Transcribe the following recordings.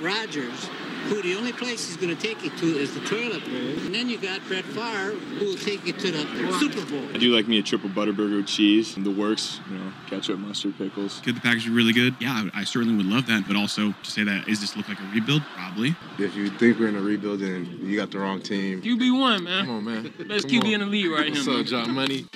Rodgers, who the only place he's going to take you to is the toilet bowl. And then you got Brett Favre, who will take you to the Super Bowl. I do like me a triple butterburger with cheese, and the works, you know, ketchup, mustard, pickles. Could the package be really good? Yeah, I I certainly would love that. But also to say that, is this look like a rebuild? Probably. If you think we're in a rebuild, then you got the wrong team. QB one, man. Come on, man. Best Come QB on. in the league right What's here, up. John Money?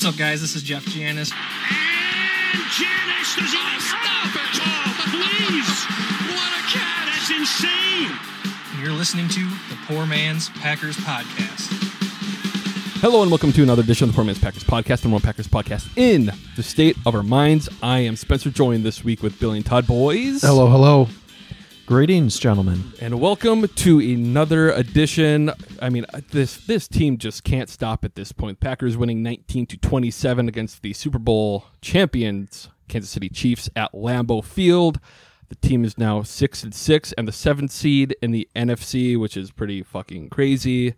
What's up, guys? This is Jeff Janis. And Janis, does he stop it? Oh, please! What a cat! That's insane. and You're listening to the Poor Man's Packers Podcast. Hello and welcome to another edition of the Poor Man's Packers Podcast, the number one Packers podcast in the state of our minds. I am Spencer, joined this week with Billy and Todd Boys. Hello, hello. Greetings, gentlemen. and welcome to another edition. I mean, uh, this this team just can't stop at this point. Packers winning 19 to 27 against the Super Bowl champions Kansas City Chiefs at Lambeau Field. The team is now six and six, and the seventh seed in the NFC, which is pretty fucking crazy.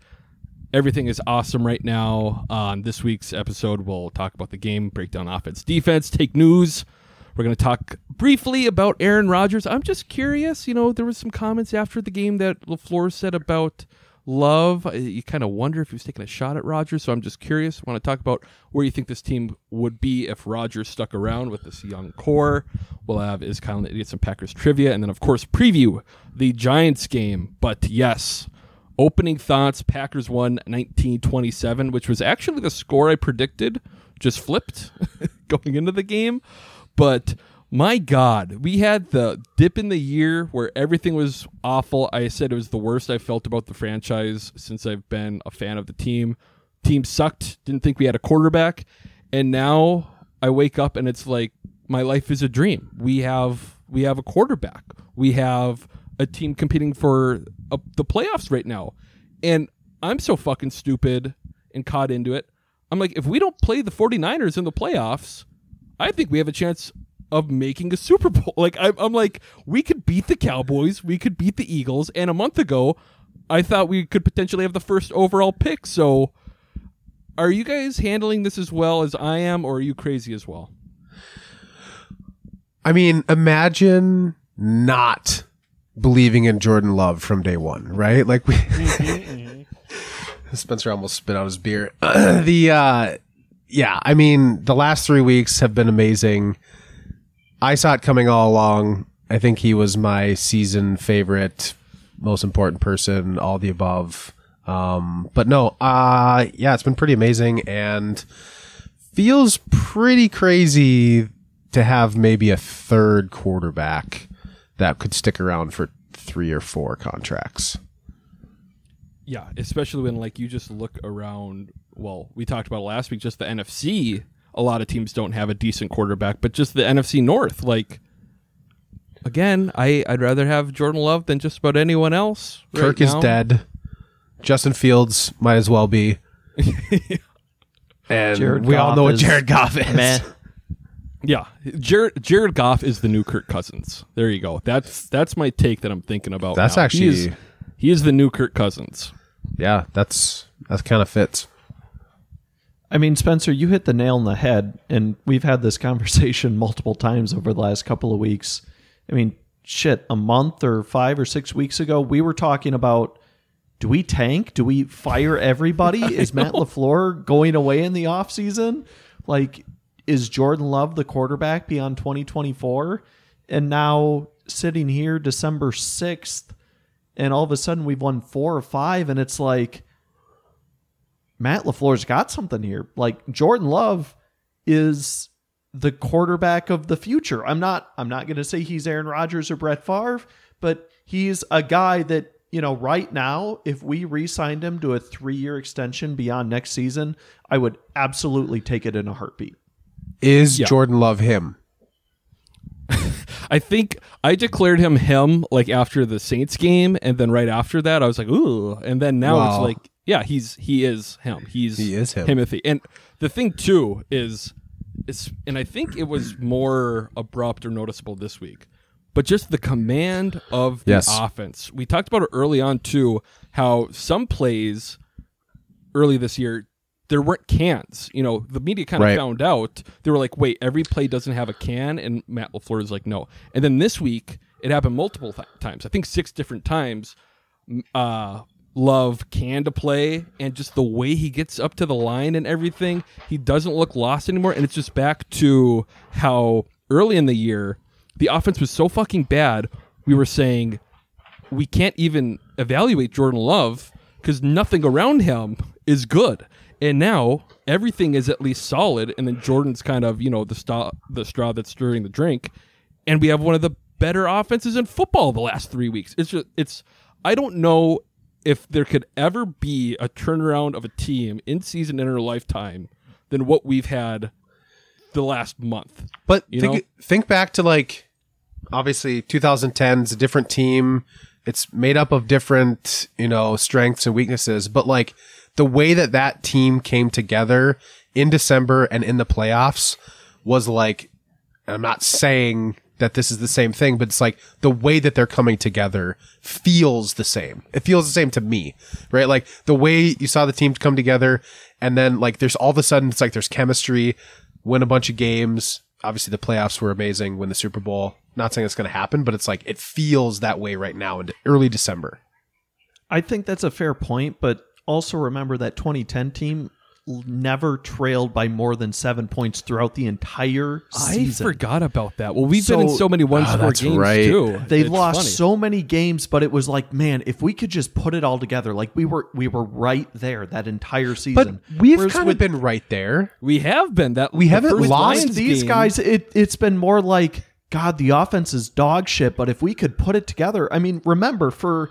Everything is awesome right now. On this week's episode, we'll talk about the game, break down offense, defense, take news. We're going to talk briefly about Aaron Rodgers. I'm just curious. You know, there was some comments after the game that LaFleur said about love. You kind of wonder if he was taking a shot at Rodgers. So I'm just curious. want to talk about where you think this team would be if Rodgers stuck around with this young core. We'll have is Kyle get some Packers trivia, and then of course preview the Giants game. But yes, opening thoughts packers won 1927 which was actually the score i predicted just flipped going into the game but my god we had the dip in the year where everything was awful. I said it was the worst i felt about the franchise since i've been a fan of the team. Team sucked. Didn't think we had a quarterback. And now i wake up and it's like my life is a dream. We have we have a quarterback. We have a team competing for uh, the playoffs right now. And i'm so fucking stupid and caught into it. I'm like if we don't play the 49ers in the playoffs i think we have a chance of making a super bowl like i'm, I'm like we could beat the cowboys we could beat the eagles and a month ago i thought we could potentially have the first overall pick so are you guys handling this as well as i am or are you crazy as well I mean, imagine not believing in Jordan Love from day one, right? Like we Spencer almost spit out his beer. the uh yeah, I mean, the last 3 weeks have been amazing. I saw it coming all along. I think he was my season favorite, most important person, all the above. Um but no, uh yeah, it's been pretty amazing and feels pretty crazy to have maybe a third quarterback that could stick around for three or four contracts. Yeah, especially when like you just look around. Well, we talked about it last week. Just the NFC, a lot of teams don't have a decent quarterback, but just the NFC North, like again, I I'd rather have Jordan Love than just about anyone else. right Kirk is dead. Justin Fields might as well be. and Jared we all know what Jared Goff is. meh. Yeah, Jared Jared Goff is the new Kirk Cousins. There you go. That's that's my take that I'm thinking about. That's now. actually- he is, he is the new Kirk Cousins. Yeah, that's that's kind of fits. I mean, Spencer, you hit the nail on the head, and we've had this conversation multiple times over the last couple of weeks. I mean, shit, a month or five or six weeks ago, we were talking about do we tank? Do we fire everybody? is Matt LaFleur going away in the offseason? Like, is Jordan Love the quarterback beyond 2024? And now sitting here December 6th, and all of a sudden we've won four or five, and it's like, Matt LaFleur's got something here. Like Jordan Love is the quarterback of the future. I'm not I'm not going to say he's Aaron Rodgers or Brett Favre, but he's a guy that, you know, right now if we re-signed him to a 3-year extension beyond next season, I would absolutely take it in a heartbeat. Is Yeah. Jordan Love him? I think I declared him him like after the Saints game, and then right after that, I was like, ooh, and then now it's like, yeah, he's he is him. He's He is him. Timothy. And the thing too is, is, and I think it was more abrupt or noticeable this week, but just the command of the Yes. offense. We talked about it early on too, how some plays early this year there weren't cans. You know, the media kind of Right. found out. They were like, "Wait, every play doesn't have a can," and Matt LaFleur is like, "No." And then this week, it happened multiple th- times. I think six different times. Uh, Love can to play, and just the way he gets up to the line and everything, he doesn't look lost anymore. And it's just back to how early in the year the offense was so fucking bad. We were saying we can't even evaluate Jordan Love because nothing around him is good. And now everything is at least solid, and then Jordan's kind of you know the straw the straw that's stirring the drink, and we have one of the better offenses in football the last three weeks. It's just it's I don't know if there could ever be a turnaround of a team in season in her lifetime than what we've had the last month. But You think know? think back to like obviously 2010 is a different team. It's made up of different, you know, strengths and weaknesses, but like the way that that team came together in December and in the playoffs was like I'm not saying that this is the same thing, but it's like the way that they're coming together feels the same. It feels the same to me, right? Like the way you saw the team come together and then like there's all of a sudden it's like there's chemistry, win a bunch of games. Obviously the playoffs were amazing, win the Super Bowl. Not saying it's going to happen, but it's like it feels that way right now in early December. I think that's a fair point, but also remember that 2010 team never trailed by more than seven points throughout the entire season. I forgot about that. Well, we've been in So- so many one Ah, score that's games right. too. They It's lost funny. so many games, but it was like, man, if we could just put it all together, like we were, we were right there that entire season. But season. we've Whereas kind with- of been right there. We have been that We haven't first lost Lions these game- guys, it it's been more like God, the offense is dog shit. But if we could put it together, I mean, remember for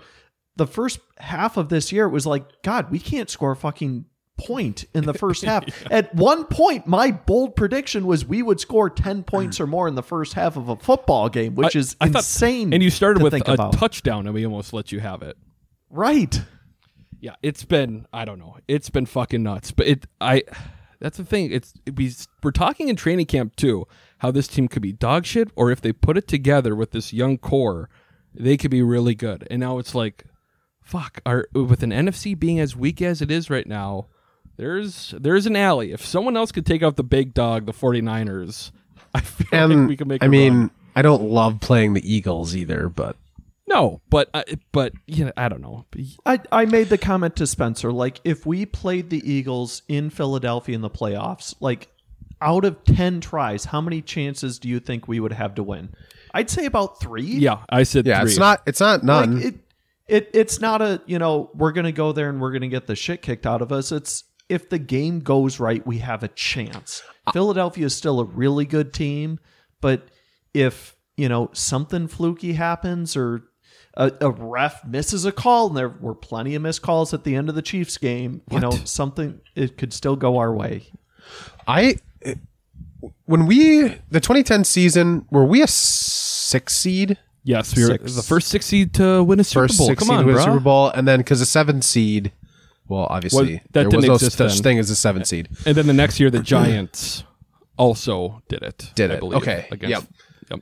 the first half of this year, it was like God, we can't score fucking point in the first half. At one point, my bold prediction was we would score ten points or more in the first half of a football game, which I- is I thought- insane. And you started with a about. touchdown, and we almost let you have it. right? Yeah, it's been I don't know, it's been fucking nuts. But it I that's the thing. It's it, we we're talking in training camp too how this team could be dog shit, or if they put it together with this young core, they could be really good. And now it's like, fuck, are with an NFC being as weak as it is right now. There's there's an alley. If someone else could take out the big dog, the 49ers, I feel And like we can make. I a mean, run. I don't love playing the Eagles either, but no, but uh, I but you know, I don't know. I, I made the comment to Spencer, like if we played the Eagles in Philadelphia in the playoffs, like out of ten tries, how many chances do you think we would have to win? I'd say about three. Yeah, I said yeah, three. it's not it's not Like none. it, it it's not a you know we're gonna go there and we're gonna get the shit kicked out of us. It's if the game goes right, we have a chance. Uh, Philadelphia is still a really good team, but if you know something fluky happens or a, a ref misses a call, and there were plenty of missed calls at the end of the Chiefs game, you know something it could still go our way. I when we the 2010 season were we a six seed Yes, we were Six. the first six seed to win a Super first Bowl. six Come seed on, to win a bro. Super Bowl and then because a seven seed well obviously that there was didn't no exist such then. thing as a seven seed And then the next year, the Giants also did it. Did I it. believe, Okay. Against, Yep. yep.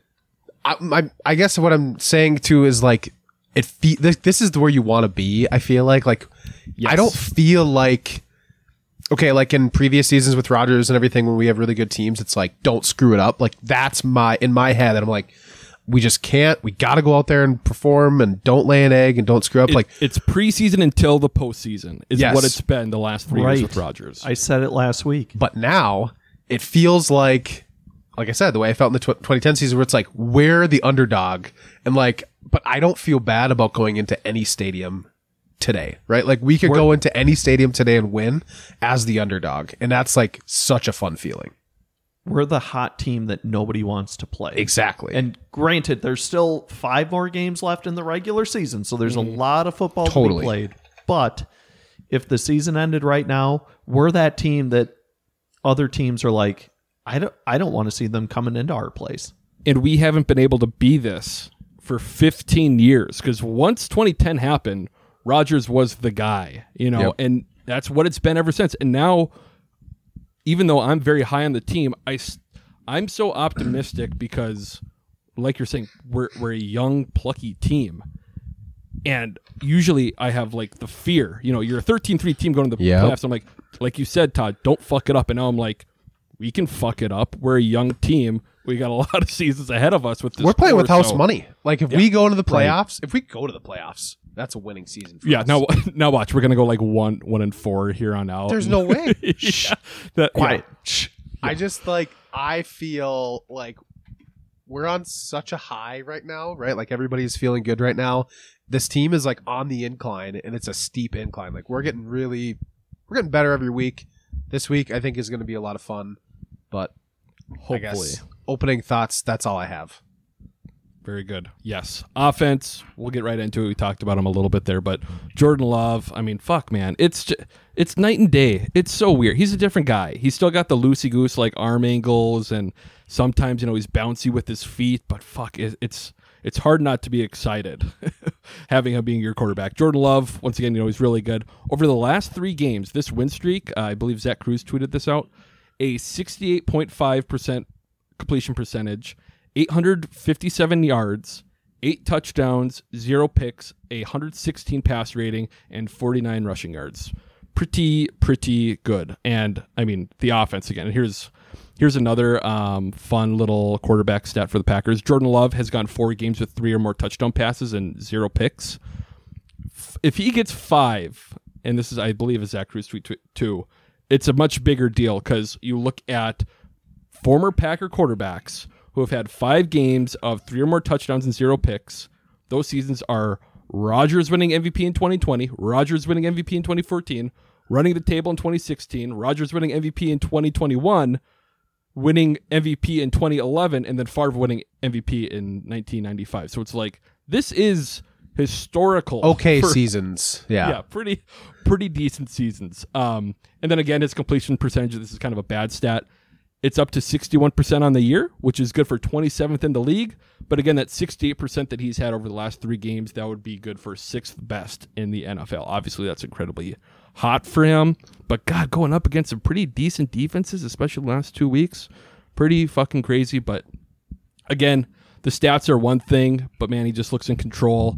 I, I, I guess what I'm saying too is like it fe- this, this is where you want to be I feel like like I don't feel like okay like in previous seasons with Rodgers and everything when we have really good teams it's like don't screw it up like that's my in my head and I'm like we just can't we got to go out there and perform and don't lay an egg and don't screw up It- like it's preseason until the postseason is Yes. what it's been the last three Right. years with Rodgers. I said it last week. But now it feels like, like I said, the way I felt in the tw- 2010 season, where it's like we're the underdog, and like, but I don't feel bad about going into any stadium today, right? Like we could go into any stadium today and win as the underdog, and that's like such a fun feeling. We're the hot team that nobody wants to play. Exactly. And granted, there's still five more games left in the regular season, so there's a mm-hmm. lot of football to be played. But if the season ended right now, we're that team that other teams are like, I don't, I don't want to see them coming into our place. and we haven't been able to be this for 15 years because once 2010 happened, Rodgers was the guy, you know, Yep. and that's what it's been ever since. And now, even though I'm very high on the team, I I'm so optimistic because, like you're saying, we're we're a young, plucky team. And usually I have like the fear, you know, you're a 13-3 team going to the Yep. playoffs. I'm like, like you said, Todd, don't fuck it up. And now I'm like, we can fuck it up. We're a young team. We got a lot of seasons ahead of us with this. We're playing with house so- money. Like if Yeah. we go into the playoffs, if we go to the playoffs, that's a winning season. For Yeah, us. now now watch. We're gonna go like one one and four here on out. There's no way. yeah, that, Quiet. I just like I feel like we're on such a high right now, right? Like everybody's feeling good right now. This team is like on the incline and it's a steep incline. Like we're getting really we're getting better every week. This week I think is going to be a lot of fun. But I Hopefully, guess opening thoughts, that's all I have. Very good. Yes, offense. We'll get right into it. We talked about him a little bit there, but Jordan Love. I mean, fuck, man. It's ju- it's night and day. It's so weird. He's a different guy. He's still got the loosey goose like arm angles, and sometimes you know he's bouncy with his feet. But fuck, it's it's hard not to be excited having him being your quarterback. Jordan Love, once again, you know he's really good. Over the last three games, this win streak, uh, I believe Zach Kruse tweeted this out, a sixty-eight point five percent completion percentage, 857 yards, eight touchdowns, zero picks, a 116 pass rating, and 49 rushing yards. Pretty, pretty good. And I mean, the offense again. Here's here's another um, fun little quarterback stat for the Packers. Jordan Love has gone four games with three or more touchdown passes and zero picks. If he gets five, and this is I believe a Zach Kruse tweet too, it's a much bigger deal because you look at former Packer quarterbacks who have had five games of three or more touchdowns and zero picks. Those seasons are Rodgers winning MVP in 2020, Rodgers winning MVP in 2014, running the table in 2016, Rodgers winning MVP in 2021, winning MVP in 2011, and then Favre winning MVP in 1995. So it's like this is historical. Okay, for- seasons. Yeah. yeah, pretty pretty decent seasons. Um, and then again, his completion percentage. This is kind of a bad stat. It's up to 61% on the year, which is good for 27th in the league. But again, that 68% that he's had over the last three games, that would be good for sixth best in the NFL. Obviously, that's incredibly hot for him. But God, going up against some pretty decent defenses, especially the last two weeks, pretty fucking crazy. But again, the stats are one thing, but man, he just looks in control.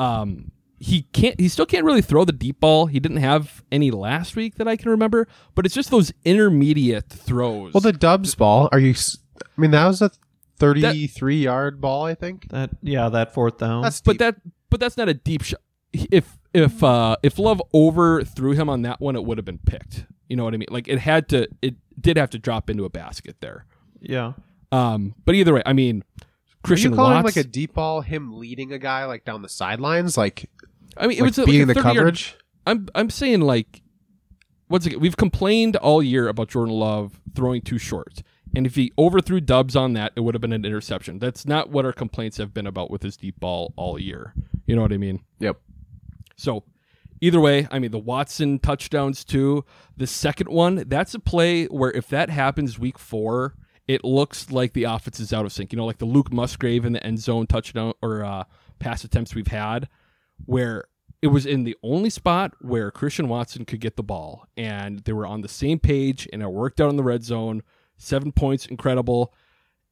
Um, he can't. He still can't really throw the deep ball. He didn't have any last week that I can remember. But it's just those intermediate throws. Well, the Doubs ball, are you s- I mean, that was a 33 yard ball, I think. That yeah, that fourth down. That's but that but that's not a deep shot. If if uh if Love overthrew him on that one, it would have been picked. You know what I mean? Like it had to. It did have to drop into a basket there. yeah. Um, but either way, I mean, Are Christian you calling Watts. like a deep ball him leading a guy like down the sidelines like, I mean, it like was a- beating like the 30 yard coverage? I'm I'm saying like once again, we've complained all year about Jordan Love throwing too short. And if he overthrew doubs on that, it would have been an interception. That's not what our complaints have been about with his deep ball all year. You know what I mean? Yep. So either way, I mean the Watson touchdowns too. The second one, that's a play where if that happens week four, it looks like the offense is out of sync. You know, like the Luke Musgrave in the end zone touchdown or uh, pass attempts we've had, where it was in the only spot where Christian Watson could get the ball, and they were on the same page, and it worked out in the red zone. Seven points, incredible.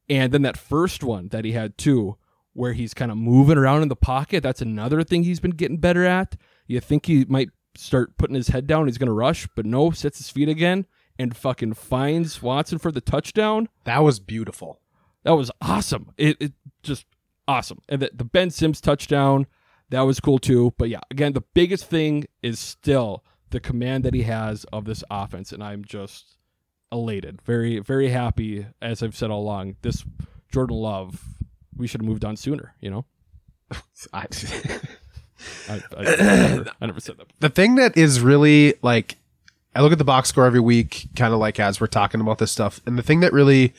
And then that first one that he had too, where he's kind of moving around in the pocket. That's another thing he's been getting better at. You think he might start putting his head down, he's going to rush, but no, sets his feet again and fucking finds Watson for the touchdown. That was beautiful. That was awesome. It, it just awesome. And the, the Ben Sims touchdown, that was cool too. But yeah, again, the biggest thing is still the command that he has of this offense. And I'm just elated. Very, very happy, as I've said all along. This Jordan Love, we should have moved on sooner, you know? I, I, I, never, I never said that. the thing that is really like I look at the box score every week, kind of like as we're talking about this stuff, and the thing that really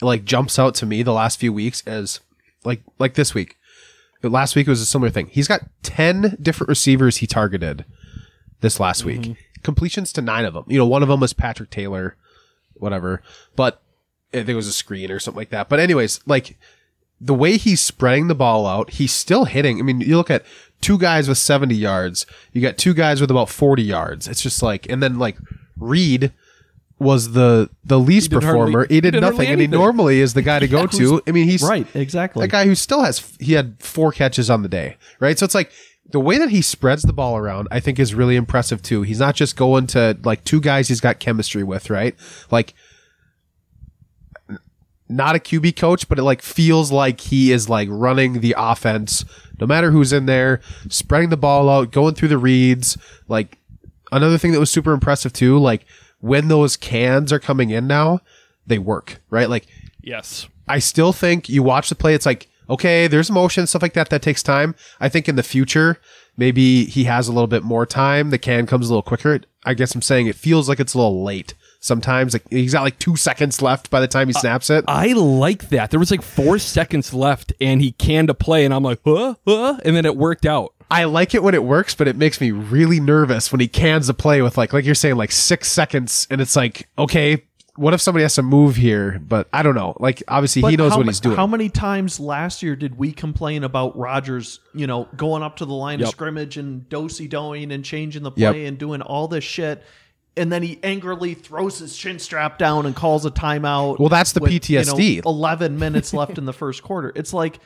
like jumps out to me the last few weeks is like like this week. Last week it was a similar thing. He's got ten different receivers he targeted this last mm-hmm. week. Completions to nine of them. You know, one of them was Patrick Taylor, whatever. But I think it was a screen or something like that. But anyways, like the way he's spreading the ball out, he's still hitting. I mean, you look at two guys with 70 yards, you got two guys with about 40 yards. It's just like, and then like Reed was the the least hardly- performer. he he did did nothing, and he normally is the guy to go to. I mean, he's Right, exactly. that guy who still has he had four catches on the day, right? So it's like the way that he spreads the ball around, I think is really impressive too. He's not just going to like two guys he's got chemistry with, right? Like not a QB coach, but it like feels like he is like running the offense no matter who's in there, spreading the ball out, going through the reads. Like another thing that was super impressive too, like when those cans are coming in now, they work, right? Like Yes. I still think you watch the play, it's like, okay, there's motion, stuff like that, that takes time. I think in the future, maybe he has a little bit more time. The can comes a little quicker. I guess I'm saying it feels like it's a little late sometimes. Like he's got like two seconds left by the time he snaps it. I like that. There was like four seconds left, and he canned a play, and I'm like, huh, huh, and then it worked out. I like it when it works, but it makes me really nervous when he cans a play with like, like you're saying, like six seconds, and it's like, okay, what if somebody has to move here? But I don't know. Like obviously he knows how what he's doing. How many times last year did we complain about Rodgers, you know, going up to the line Yep. of scrimmage and dosey doing and changing the Yep. play and doing all this shit? And then he angrily throws his chin strap down and calls a timeout. Well, that's the with, you know, PTSD. 11 minutes left in the first quarter. It's like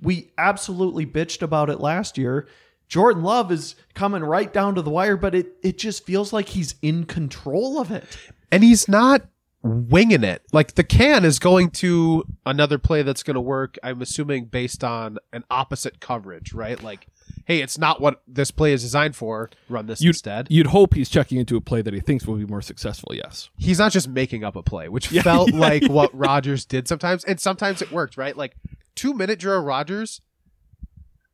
we absolutely bitched about it last year. Jordan Love is coming right down to the wire, but it, it just feels like he's in control of it. and he's not winging it. Like the can is going to another play that's going to work. I'm assuming based on an opposite coverage, right? Like, hey, it's not what this play is designed for. Run this You'd, instead. you'd hope he's checking into a play that he thinks will be more successful. Yes. He's not just making up a play, which felt like what Rodgers did sometimes, and sometimes it worked, right? Like two minute drill Rodgers.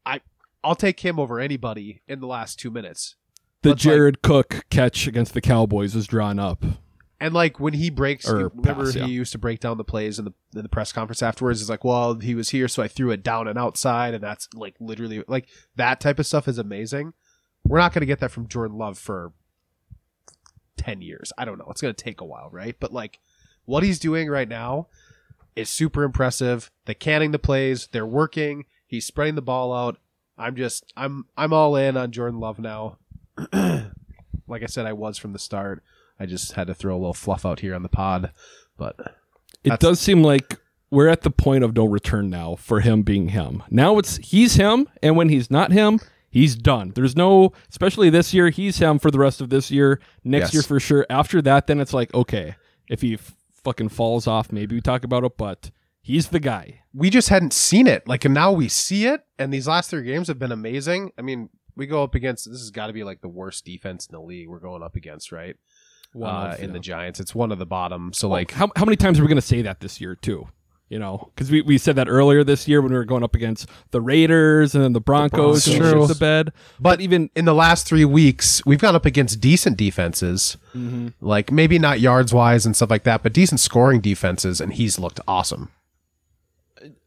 I I'll take him over anybody in the last two minutes. The But, like- Jared Cook catch against the Cowboys was drawn up. And like when he breaks, Or remember pass, yeah. he used to break down the plays in the in the press conference afterwards. It's like, well, he was here, so I threw it down and outside, and that's like literally like that type of stuff is amazing. We're not going to get that from Jordan Love for ten years. I don't know. It's going to take a while, right? But like what he's doing right now is super impressive. The canning the plays, they're working. He's spreading the ball out. I'm just I'm I'm all in on Jordan Love now. like I said, I was from the start. I just had to throw a little fluff out here on the pod, but It does seem like we're at the point of no return now for him being him. Now it's he's him, and when he's not him, he's done. There's no, especially this year, he's him for the rest of this year. Next Yes. year for sure. After that, then it's like okay, if he f- fucking falls off, maybe we talk about it. But he's the guy. we just hadn't seen it. Like, and now we see it, and these last three games have been amazing. I mean, we go up against this has got to be like the worst defense in the league. We're going up against right One uh, of, in yeah. the Giants. It's one of the bottom. So Well, like, how how many times are we going to say that this year too? You know, because we, we said that earlier this year when we were going up against the Raiders and then the Broncos and Broncos. shit True. the bed. but even in the last three weeks, we've gone up against decent defenses. Like maybe not yards wise and stuff like that, but decent scoring defenses, and he's looked awesome.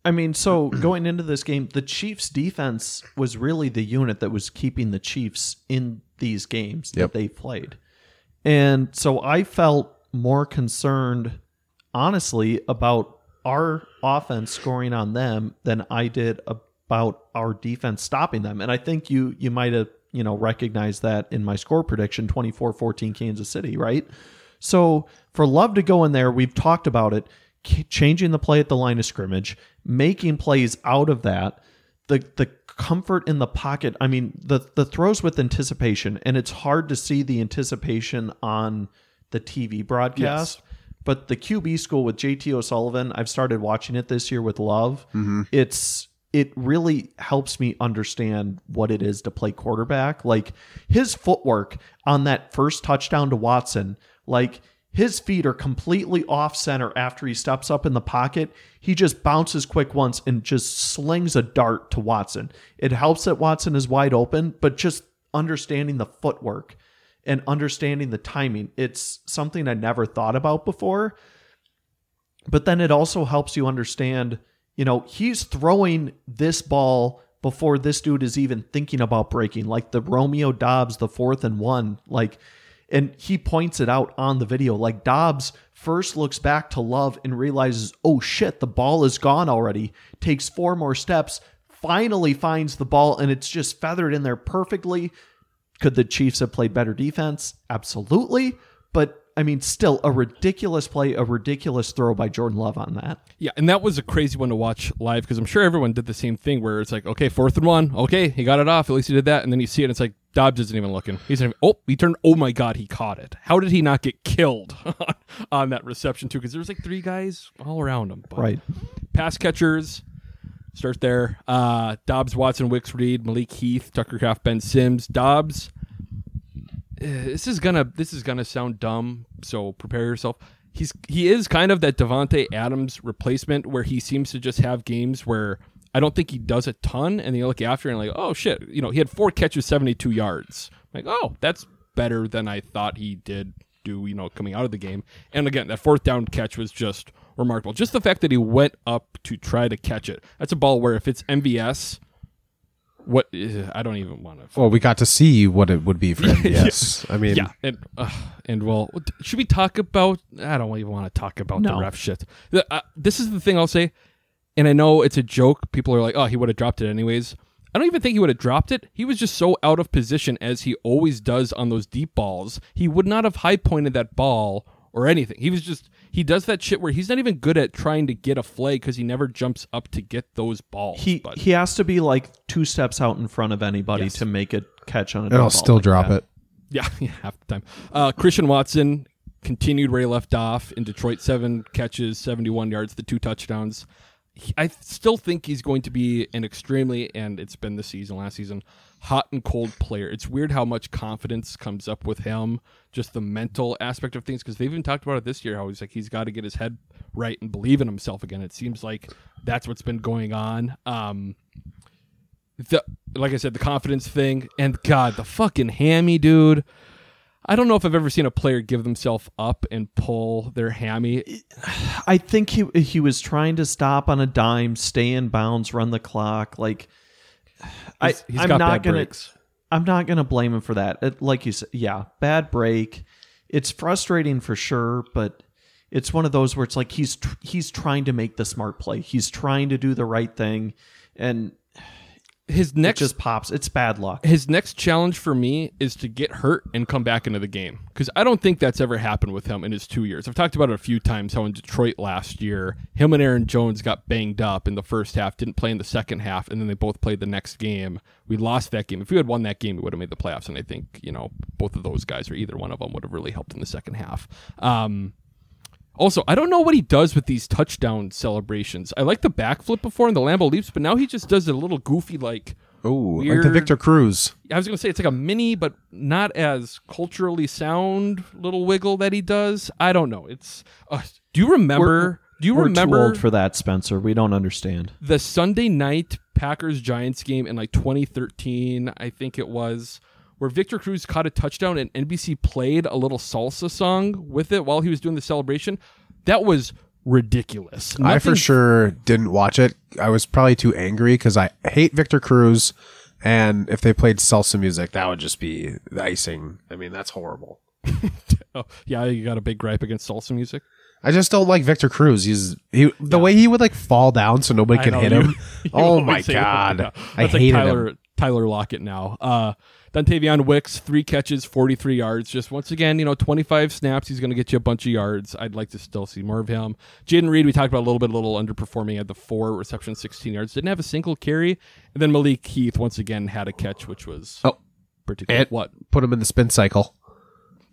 I mean, so going into this game, the Chiefs' defense was really the unit that was keeping the Chiefs in these games Yep. that they played. And so I felt more concerned, honestly, about our offense scoring on them than I did about our defense stopping them. And I think you you might have, you know, recognized that in my score prediction 24-14 Kansas City, right? So for Love to go in there, we've talked about it, changing the play at the line of scrimmage, making plays out of that, the the comfort in the pocket. I mean, the the throws with anticipation, and it's hard to see the anticipation on the TV broadcast. But the QB school with JT O'Sullivan, I've started watching it this year with Love. Mm-hmm. It's it really helps me understand what it is to play quarterback. Like his footwork on that first touchdown to Watson, like his feet are completely off center after he steps up in the pocket. He just bounces quick once and just slings a dart to Watson. It helps that Watson is wide open, but just understanding the footwork and understanding the timing, it's something I never thought about before. But then it also helps you understand, you know, he's throwing this ball before this dude is even thinking about breaking, like the Romeo Doubs, the fourth and one. Like, and he points it out on the video. Like, Doubs first looks back to Love and realizes, oh shit, the ball is gone already. Takes four more steps, finally finds the ball, and it's just feathered in there perfectly. Could the Chiefs have played better defense? Absolutely. But I mean, still a ridiculous play, a ridiculous throw by Jordan Love on that. Yeah, and that was a crazy one to watch live because I'm sure everyone did the same thing where it's like, okay, fourth and one, okay, he got it off. At least he did that, and then you see it, and it's like Doubs isn't even looking. He's not even, oh, he turned. Oh my god, he caught it. How did he not get killed on that reception too? Because there was like three guys all around him. But Right. Pass catchers. Start there. Uh, Doubs, Watson, Wicks, Reed, Malik Heath, Tucker Kraft, Ben Sims. Doubs. uh, This is gonna this is gonna sound dumb, so prepare yourself. He's he is kind of that Davante Adams replacement where he seems to just have games where I don't think he does a ton, and then you look after and like, oh shit, you know, he had four catches, seventy two yards. Like, oh, that's better than I thought he did do, you know, coming out of the game. And again, that fourth down catch was just remarkable. Just the fact that he went up to try to catch it. That's a ball where if it's MVS, what eh, I don't even want to. Well, we got to see what it would be for him. Yes, I mean, Yeah, and uh, and well, should we talk about? I don't even want to talk about No. the ref shit. The- uh, this is the thing I'll say, and I know it's a joke. People are like, "Oh, he would have dropped it anyways." I don't even think he would have dropped it. He was just so out of position as he always does on those deep balls. He would not have high pointed that ball or anything. He was just he does that shit where he's not even good at trying to get a flag because he never jumps up to get those balls. He but he has to be like two steps out in front of anybody Yes. to make a catch on a. And I'll ball still like drop that. it. Yeah, yeah, half the time. Uh, Christian Watson continued where he left off in Detroit. Seven catches, seventy-one yards, the two touchdowns. I still think he's going to be an extremely, and it's been the season, last season, hot and cold player. It's weird how much confidence comes up with him, just the mental aspect of things. Because they've even talked about it this year, how he's like he's got to get his head right and believe in himself again. It seems like that's what's been going on. Um, the like I said, the confidence thing, and God, the fucking hammy dude. I don't know if I've ever seen a player give themselves up and pull their hammy. I think he he was trying to stop on a dime, stay in bounds, run the clock. Like, I He's- he's I'm got not bad gonna breaks. I'm not gonna blame him for that. It, like you said, yeah, bad break. It's frustrating for sure, but it's one of those where it's like he's tr- he's trying to make the smart play. He's trying to do the right thing, and His it next just pops. It's bad luck. his next challenge for me is to get hurt and come back into the game because I don't think that's ever happened with him in his two years. I've talked about it a few times how in Detroit last year, him and Aaron Jones got banged up in the first half, didn't play in the second half, and then they both played the next game. We lost that game. If we had won that game, we would have made the playoffs, and I think you know both of those guys or either one of them would have really helped in the second half. Um, also, I don't know what he does with these touchdown celebrations. I like the backflip before and the Lambeau leaps, but now he just does a little goofy like. Ooh, like the Victor Cruz. I was gonna say it's like a mini, but not as culturally sound little wiggle that he does. I don't know. It's. Uh, do you remember? do you We're remember too old for that, Spencer? We don't understand. the Sunday night Packers Giants game in like 2013? I think it was where Victor Cruz caught a touchdown and NBC played a little salsa song with it while he was doing the celebration. That was ridiculous. I for sure didn't watch it. I was probably too angry because I hate Victor Cruz, and if they played salsa music, that would just be the icing. I mean, that's horrible. Oh, yeah, you got a big gripe against salsa music. I just don't like Victor Cruz. He's he the way he would like fall down so nobody I can know, hit you- him. you oh my god, yeah. I like hated Tyler, him. Tyler Lockett now. Uh, Dontayvion Wicks, three catches, 43 yards. Just once again, you know, 25 snaps. He's going to get you a bunch of yards. I'd like to still see more of him. Jayden Reed, we talked about a little bit, a little underperforming. at the four reception, 16 yards. Didn't have a single carry. And then Malik Heath, once again, had a catch, which was Oh, particular. and what? put him in the spin cycle.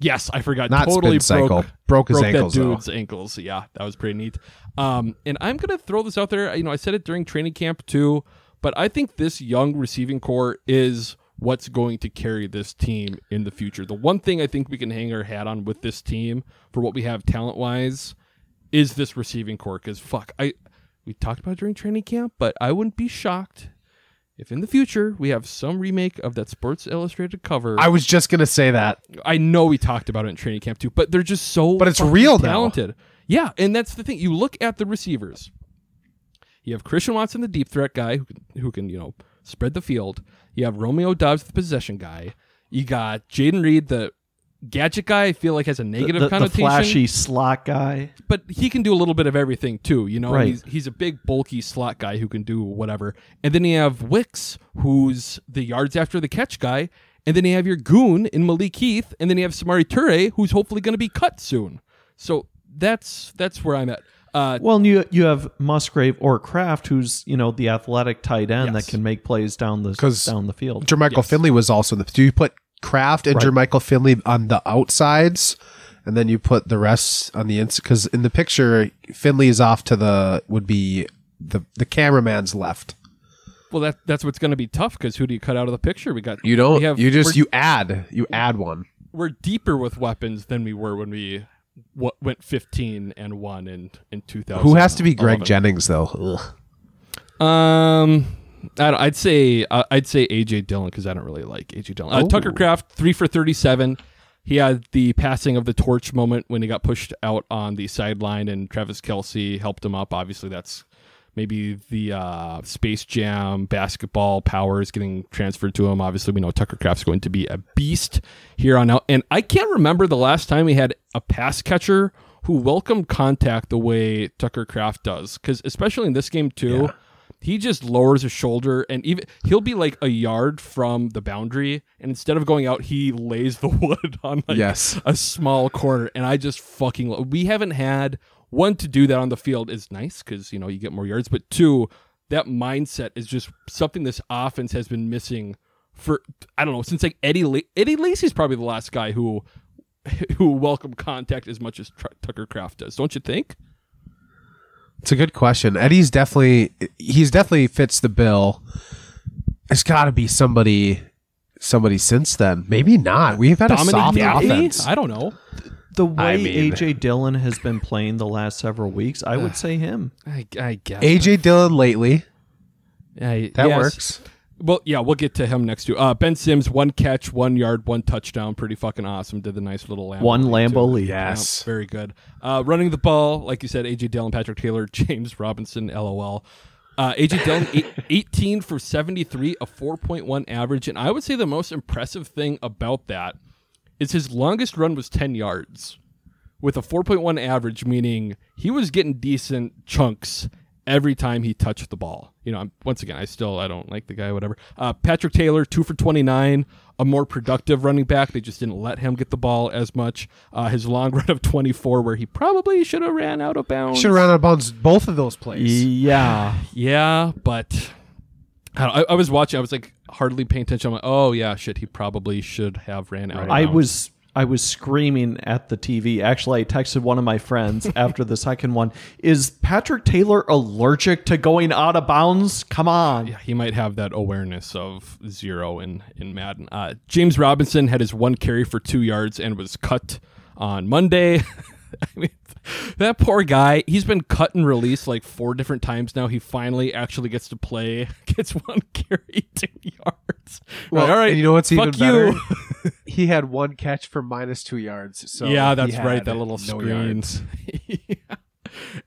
Yes, I forgot. Not totally spin cycle. broke, Broke his broke ankles, That though. dude's ankles. Yeah, that was pretty neat. Um, and I'm gonna throw this out there. You know, I said it during training camp too, but I think this young receiving core is what's going to carry this team in the future. The one thing I think we can hang our hat on with this team for what we have talent wise is this receiving core. Because fuck, I we talked about it during training camp, but I wouldn't be shocked. If in the future we have some remake of that Sports Illustrated cover, I was just gonna say that. I know we talked about it in training camp too, but they're just so But it's real now. talented. Yeah, and that's the thing. You look at the receivers. You have Christian Watson, the deep threat guy who can, who can you know spread the field. You have Romeo Doubs, the possession guy. You got Jayden Reed, the gadget guy. I feel like has a negative the, the connotation, flashy slot guy. but he can do a little bit of everything too. You know, Right. he's he's a big bulky slot guy who can do whatever. And then you have Wicks, who's the yards after the catch guy. and then you have your goon in Malik Heath, and then you have Samori Toure, who's hopefully going to be cut soon. So that's that's where I'm at. Uh, Well, and you you have Musgrave or Kraft, who's you know the athletic tight end Yes. that can make plays down the 'Cause down the field. Jermichael Finley was also the. Do you put Kraft and Right. Jermichael Finley on the outsides, and then you put the rest on the inside? Because in the picture, Finley is off to the would be the the cameraman's left. well, that that's what's going to be tough because who do you cut out of the picture? We got You don't. We have, you just you add you add one. we're deeper with weapons than we were when we w- went 15 and one in in 2000. Who has to be Greg Jennings though? Ugh. Um, I don't, I'd say uh, I'd say AJ Dillon because I don't really like AJ Dillon. Uh, Tucker Kraft three for thirty seven. He had the passing of the torch moment when he got pushed out on the sideline, and Travis Kelce helped him up. Obviously, that's maybe the uh, Space Jam basketball powers getting transferred to him. Obviously, we know Tucker Kraft's going to be a beast here on out. And I can't remember the last time we had a pass catcher who welcomed contact the way Tucker Kraft does, because especially in this game too he just lowers his shoulder and even he'll be like a yard from the boundary and instead of going out he lays the wood on like Yes. a small corner and i just fucking lo- we haven't had one to do that on the field is nice because you know you get more yards but two that mindset is just something this offense has been missing for i don't know since like eddie La- eddie lacy's probably the last guy who who welcomed contact as much as Tr- tucker kraft does don't you think It's a good question. Eddie's definitely he's definitely fits the bill. It's got to be somebody somebody since then. Maybe not. We've had a soft Daphne? offense. i don't know The way mean- AJ Dillon has been playing the last several weeks, I would say him. i, I guess AJ Dillon lately. I- That yes. works. Well, yeah, we'll get to him next too. Uh, ben Sims, one catch, one yard, one touchdown, pretty fucking awesome. Did the nice little Lambeau One lead, Lambeau lead. Yes. Yep, very good. Uh, running the ball, like you said, AJ Dillon, Patrick Taylor, James Robinson, LOL. Uh, AJ Dillon, eight, 18 for 73, a 4.1 average. And I would say the most impressive thing about that is his longest run was 10 yards with a 4.1 average, meaning he was getting decent chunks every time he touched the ball. You know, I'm, once again, I still I don't like the guy, whatever. Uh, Patrick Taylor, two for 29, a more productive running back. They just didn't let him get the ball as much. Uh, his long run of 24, where he probably should have ran out of bounds. Should have ran out of bounds both of those plays. Yeah. Yeah, but I, I, I was watching. I was like hardly paying attention. I'm like, oh yeah, shit. He probably should have ran out. Of I was I was screaming at the TV. Actually, I texted one of my friends after the second one. Is Patrick Taylor allergic to going out of bounds? Come on. Yeah, he might have that awareness of zero in in Madden. Uh, James Robinson had his one carry for two yards and was cut on Monday. I mean, that poor guy. He's been cut and released like four different times now. He finally actually gets to play. Gets one carry, two yards. Well, Like, all right, and you know what's even better? he had one catch for minus two yards. So yeah, that's right. That little no screen.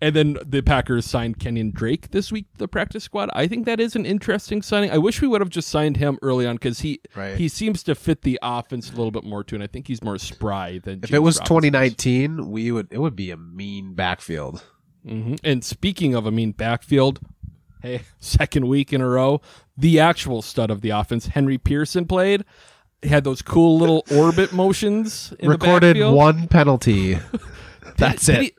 And then the Packers signed Kenyan Drake this week, to the practice squad. I think that is an interesting signing. I wish we would have just signed him early on because he Right. he seems to fit the offense a little bit more too, and I think he's more spry than. If James it was Robinson 2019, we would it would be a mean backfield. Mhm. And speaking of a mean backfield, hey, second week in a row, the actual stud of the offense, Henry Pearson played. He had those cool little orbit motions. In Recorded one penalty. That's Did it. he-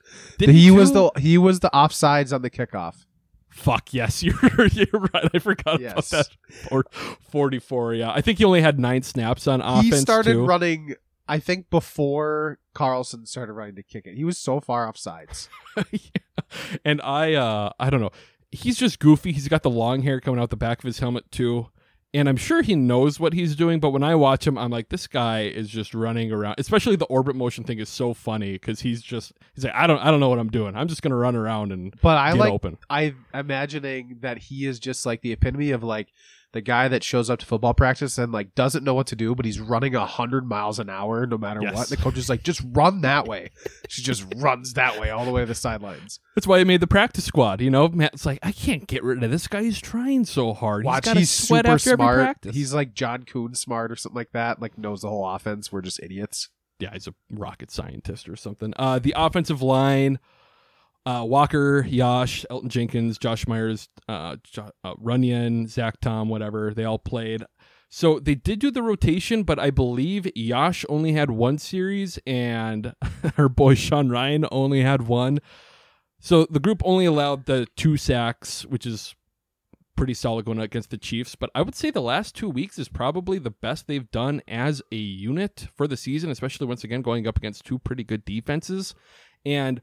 did he he was the he was the offsides on the kickoff. Fuck yes, you're you're right. I forgot about Yes. that. Four- Forty-four. Yeah, I think he only had nine snaps on offense. he started too. running. I think before Carlson started running to kick it, he was so far offsides. Yeah. And I, uh, I don't know. He's just goofy. He's got the long hair coming out the back of his helmet too. And I'm sure he knows what he's doing, but when I watch him, I'm like, this guy is just running around. Especially the orbit motion thing is so funny because he's just he's like, I don't I don't know what I'm doing. I'm just gonna run around and But I get like open. I imagining that he is just like the epitome of like the guy that shows up to football practice and like doesn't know what to do, but he's running a hundred miles an hour no matter Yes. what. The coach is like, just run that way. She just runs that way all the way to the sidelines. That's why he made the practice squad. You know, Matt's like, I can't get rid of this guy. He's trying so hard. Watch, he's, gotta he's sweat super after every smart. practice. He's like John Coon smart or something like that. Like knows the whole offense. We're just idiots. yeah, he's a rocket scientist or something. Uh, the offensive line, uh, Walker, Yosh, Elgton Jenkins, Josh Myers, uh, jo- uh, Runyan, Zach Tom, whatever, they all played. So they did do the rotation, but I believe Yosh only had one series and her boy Sean Rhyan only had one. So the group only allowed the two sacks, which is pretty solid going against the Chiefs. But I would say the last two weeks is probably the best they've done as a unit for the season, especially once again going up against two pretty good defenses. And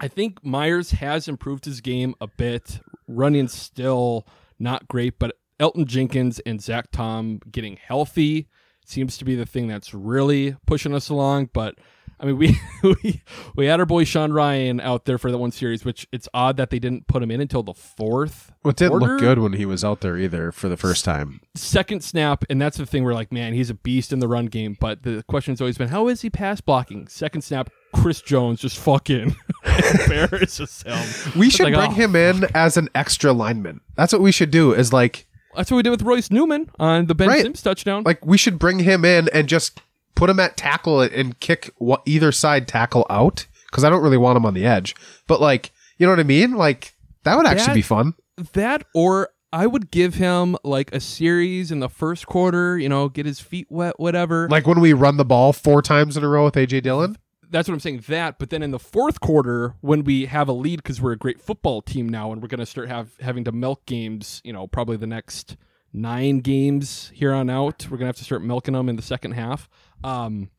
I think Myers has improved his game a bit. Running still not great, but Elgton Jenkins and Zach Tom getting healthy seems to be the thing that's really pushing us along. But I mean, we we we had our boy Sean Rhyan out there for that one series, which it's odd that they didn't put him in until the fourth. Well, it didn't quarter. look good when he was out there either for the first time. Second snap, and that's the thing. We're like, man, he's a beast in the run game. But the question's always been, how is he pass blocking? Second snap, Chris Jones just fucking embarrasses him. We It's should like, bring oh, him in as an extra lineman. That's what we should do. Is like That's what we did with Royce Newman on the Ben Right. Sims touchdown. like we should bring him in and just put him at tackle and kick either side tackle out because I don't really want him on the edge. But like, you know what I mean? Like that would actually That- be fun. that or I would give him like a series in the first quarter, you know, get his feet wet, whatever. Like when we run the ball four times in a row with AJ Dillon. That's what I'm saying. That, but then in the fourth quarter, when we have a lead because we're a great football team now, and we're going to start have having to milk games, you know, probably the next nine games here on out, we're going to have to start milking them in the second half. Um,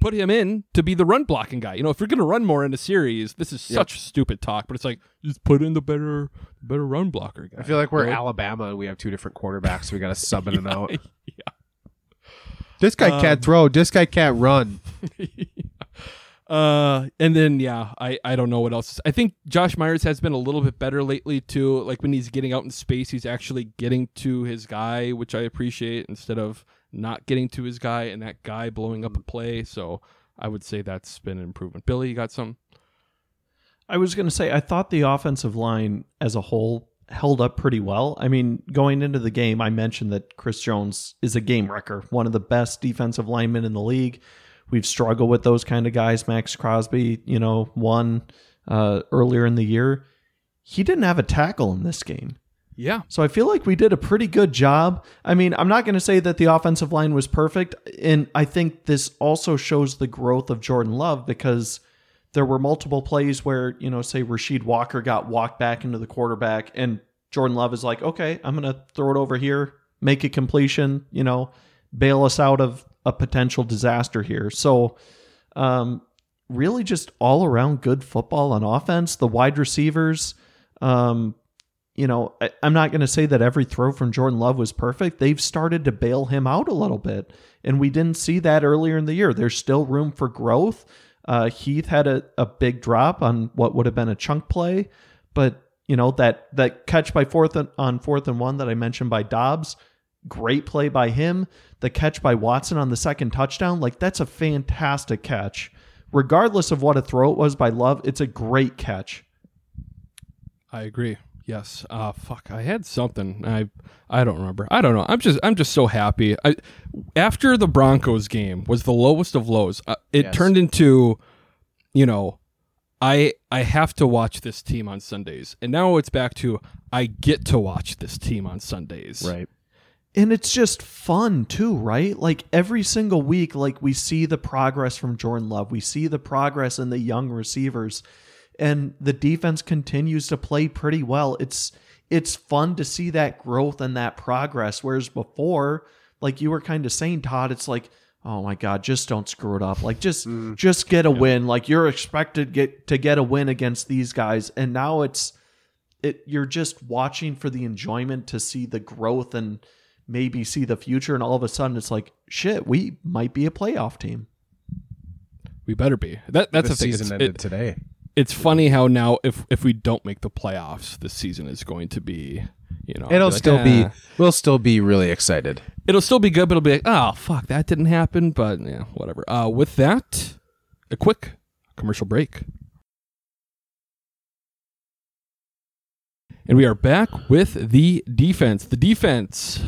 put him in to be the run blocking guy. You know, if you're going to run more in a series, this is such stupid talk, but it's like just put in the better, better run blocker guy. I feel like we're You know? Alabama and we have two different quarterbacks. So we got to sub in and out. yeah. This guy Um, can't throw. This guy can't run. Uh, and then yeah, I I don't know what else. I think Josh Myers has been a little bit better lately too. Like when he's getting out in space, he's actually getting to his guy, which I appreciate instead of not getting to his guy and that guy blowing up a play. So I would say that's been an improvement. Billy, you got some? I was going to say, I thought the offensive line as a whole held up pretty well. I mean, going into the game, I mentioned that Chris Jones is a game wrecker, one of the best defensive linemen in the league. We've struggled with those kind of guys. Maxx Crosby, you know, won uh, earlier in the year. He didn't have a tackle in this game. Yeah. So I feel like we did a pretty good job. I mean, I'm not going to say that the offensive line was perfect. And I think this also shows the growth of Jordan Love because there were multiple plays where, you know, say Rasheed Walker got walked back into the quarterback and Jordan Love is like, okay, I'm going to throw it over here, make a completion, you know, bail us out of a potential disaster here. So, um, really just all around good football on offense. The wide receivers, um, you know, I, I'm not going to say that every throw from Jordan Love was perfect. They've started to bail him out a little bit, and we didn't see that earlier in the year. There's still room for growth. Uh, Heath had a, a big drop on what would have been a chunk play, but you know that that catch by fourth and, on fourth and one that I mentioned by Doubs, great play by him. The catch by Watson on the second touchdown, like that's a fantastic catch. Regardless of what a throw it was by Love, it's a great catch. I agree. Yes. Uh fuck. I had something. I I don't remember. I don't know. I'm just I'm just so happy. I after the Broncos game was the lowest of lows. Uh, it Yes. turned into you know I I have to watch this team on Sundays. And now it's back to I get to watch this team on Sundays. Right. And it's just fun too, right? Like every single week, like we see the progress from Jordan Love. We see the progress in the young receivers. And the defense continues to play pretty well. It's it's fun to see that growth and that progress. Whereas before, like you were kind of saying, Todd, it's like, oh my God, just don't screw it up. Like just mm. just get a win. Like you're expected get to get a win against these guys. And now it's it you're just watching for the enjoyment to see the growth and maybe see the future and all of a sudden it's like shit we might be a playoff team We better be. That that's the the season It's, ended it- today. it's funny how now if if we don't make the playoffs, this season is going to be you know It'll like, still be. "Ah." We'll still be really excited. it'll still be good, but it'll be like, oh fuck, that didn't happen. But yeah, whatever. Uh, with that, a quick commercial break, and we are back with the defense. The defense.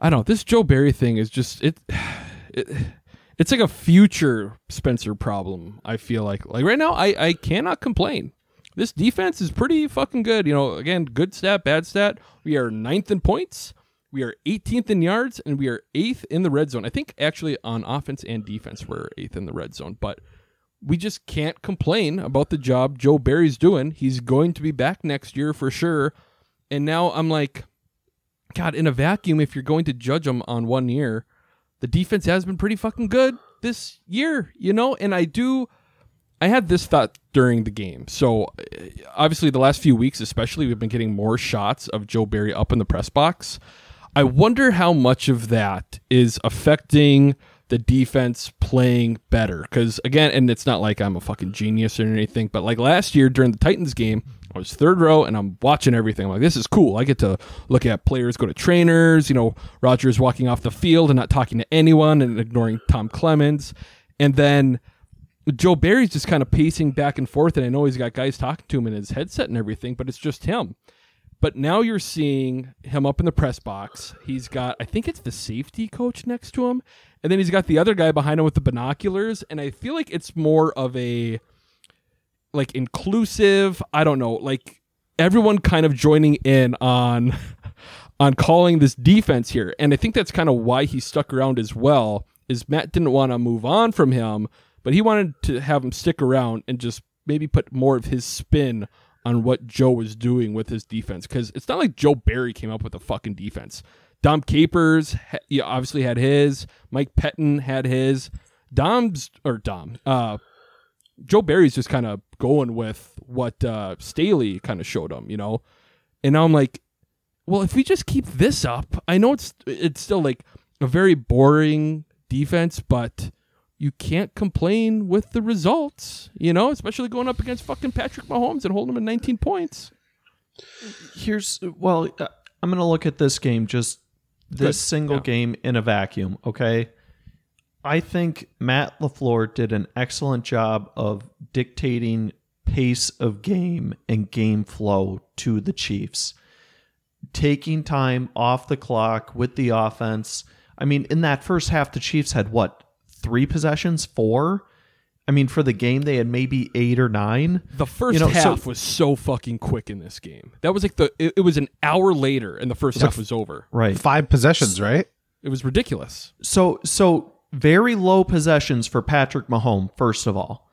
I don't know. This Joe Barry thing is just it. it it's like a future Spencer problem. I feel like like right now, I I cannot complain. This defense is pretty fucking good. You know, again, good stat, bad stat. We are ninth in points. We are 18th in yards and we are eighth in the red zone. I think actually on offense and defense we're eighth in the red zone, but we just can't complain about the job Joe Barry's doing. He's going to be back next year for sure. And now I'm like, God, in a vacuum, if you're going to judge them on one year, the defense has been pretty fucking good this year, you know? And I do. I had this thought during the game. So, uh, obviously, the last few weeks, especially, we've been getting more shots of Joe Barry up in the press box. I wonder how much of that is affecting the defense playing better. Because, again, and it's not like I'm a fucking genius or anything, but like last year during the Titans game, I was third row and I'm watching everything. I'm like, this is cool. I get to look at players go to trainers, you know, Rodgers walking off the field and not talking to anyone and ignoring Tom Clements. And then Joe Barry's just kind of pacing back and forth. And I know he's got guys talking to him in his headset and everything, but it's just him. But now you're seeing him up in the press box. He's got, I think it's the safety coach next to him. And then he's got the other guy behind him with the binoculars. And I feel like it's more of a like inclusive, I don't know, like everyone kind of joining in on on calling this defense here. And I think that's kind of why he stuck around as well. Is Matt didn't want to move on from him, but he wanted to have him stick around and just maybe put more of his spin on what Joe was doing with his defense because it's not like Joe Barry came up with a fucking defense. Dom Capers ha- obviously had his. Mike Pettine had his. Dom's or Dom. Uh, Joe Barry's just kind of going with what uh, Staley kind of showed him, you know. And now I'm like, well, if we just keep this up, I know it's it's still like a very boring defense, but you can't complain with the results, you know, especially going up against fucking Patrick Mahomes and holding him at 19 points. Here's well, uh, I'm going to look at this game just this Good. single Yeah. game in a vacuum. Okay, I think Matt LaFleur did an excellent job of dictating pace of game and game flow to the Chiefs, taking time off the clock with the offense. I mean, in that first half, the Chiefs had what three possessions, four. I mean, for the game, they had maybe eight or nine. The first You know, so- half was so fucking quick in this game. That was like the it, it was an hour later and the first half was over. Right. Five possessions, right? It was ridiculous. So so very low possessions for Patrick Mahomes, first of all.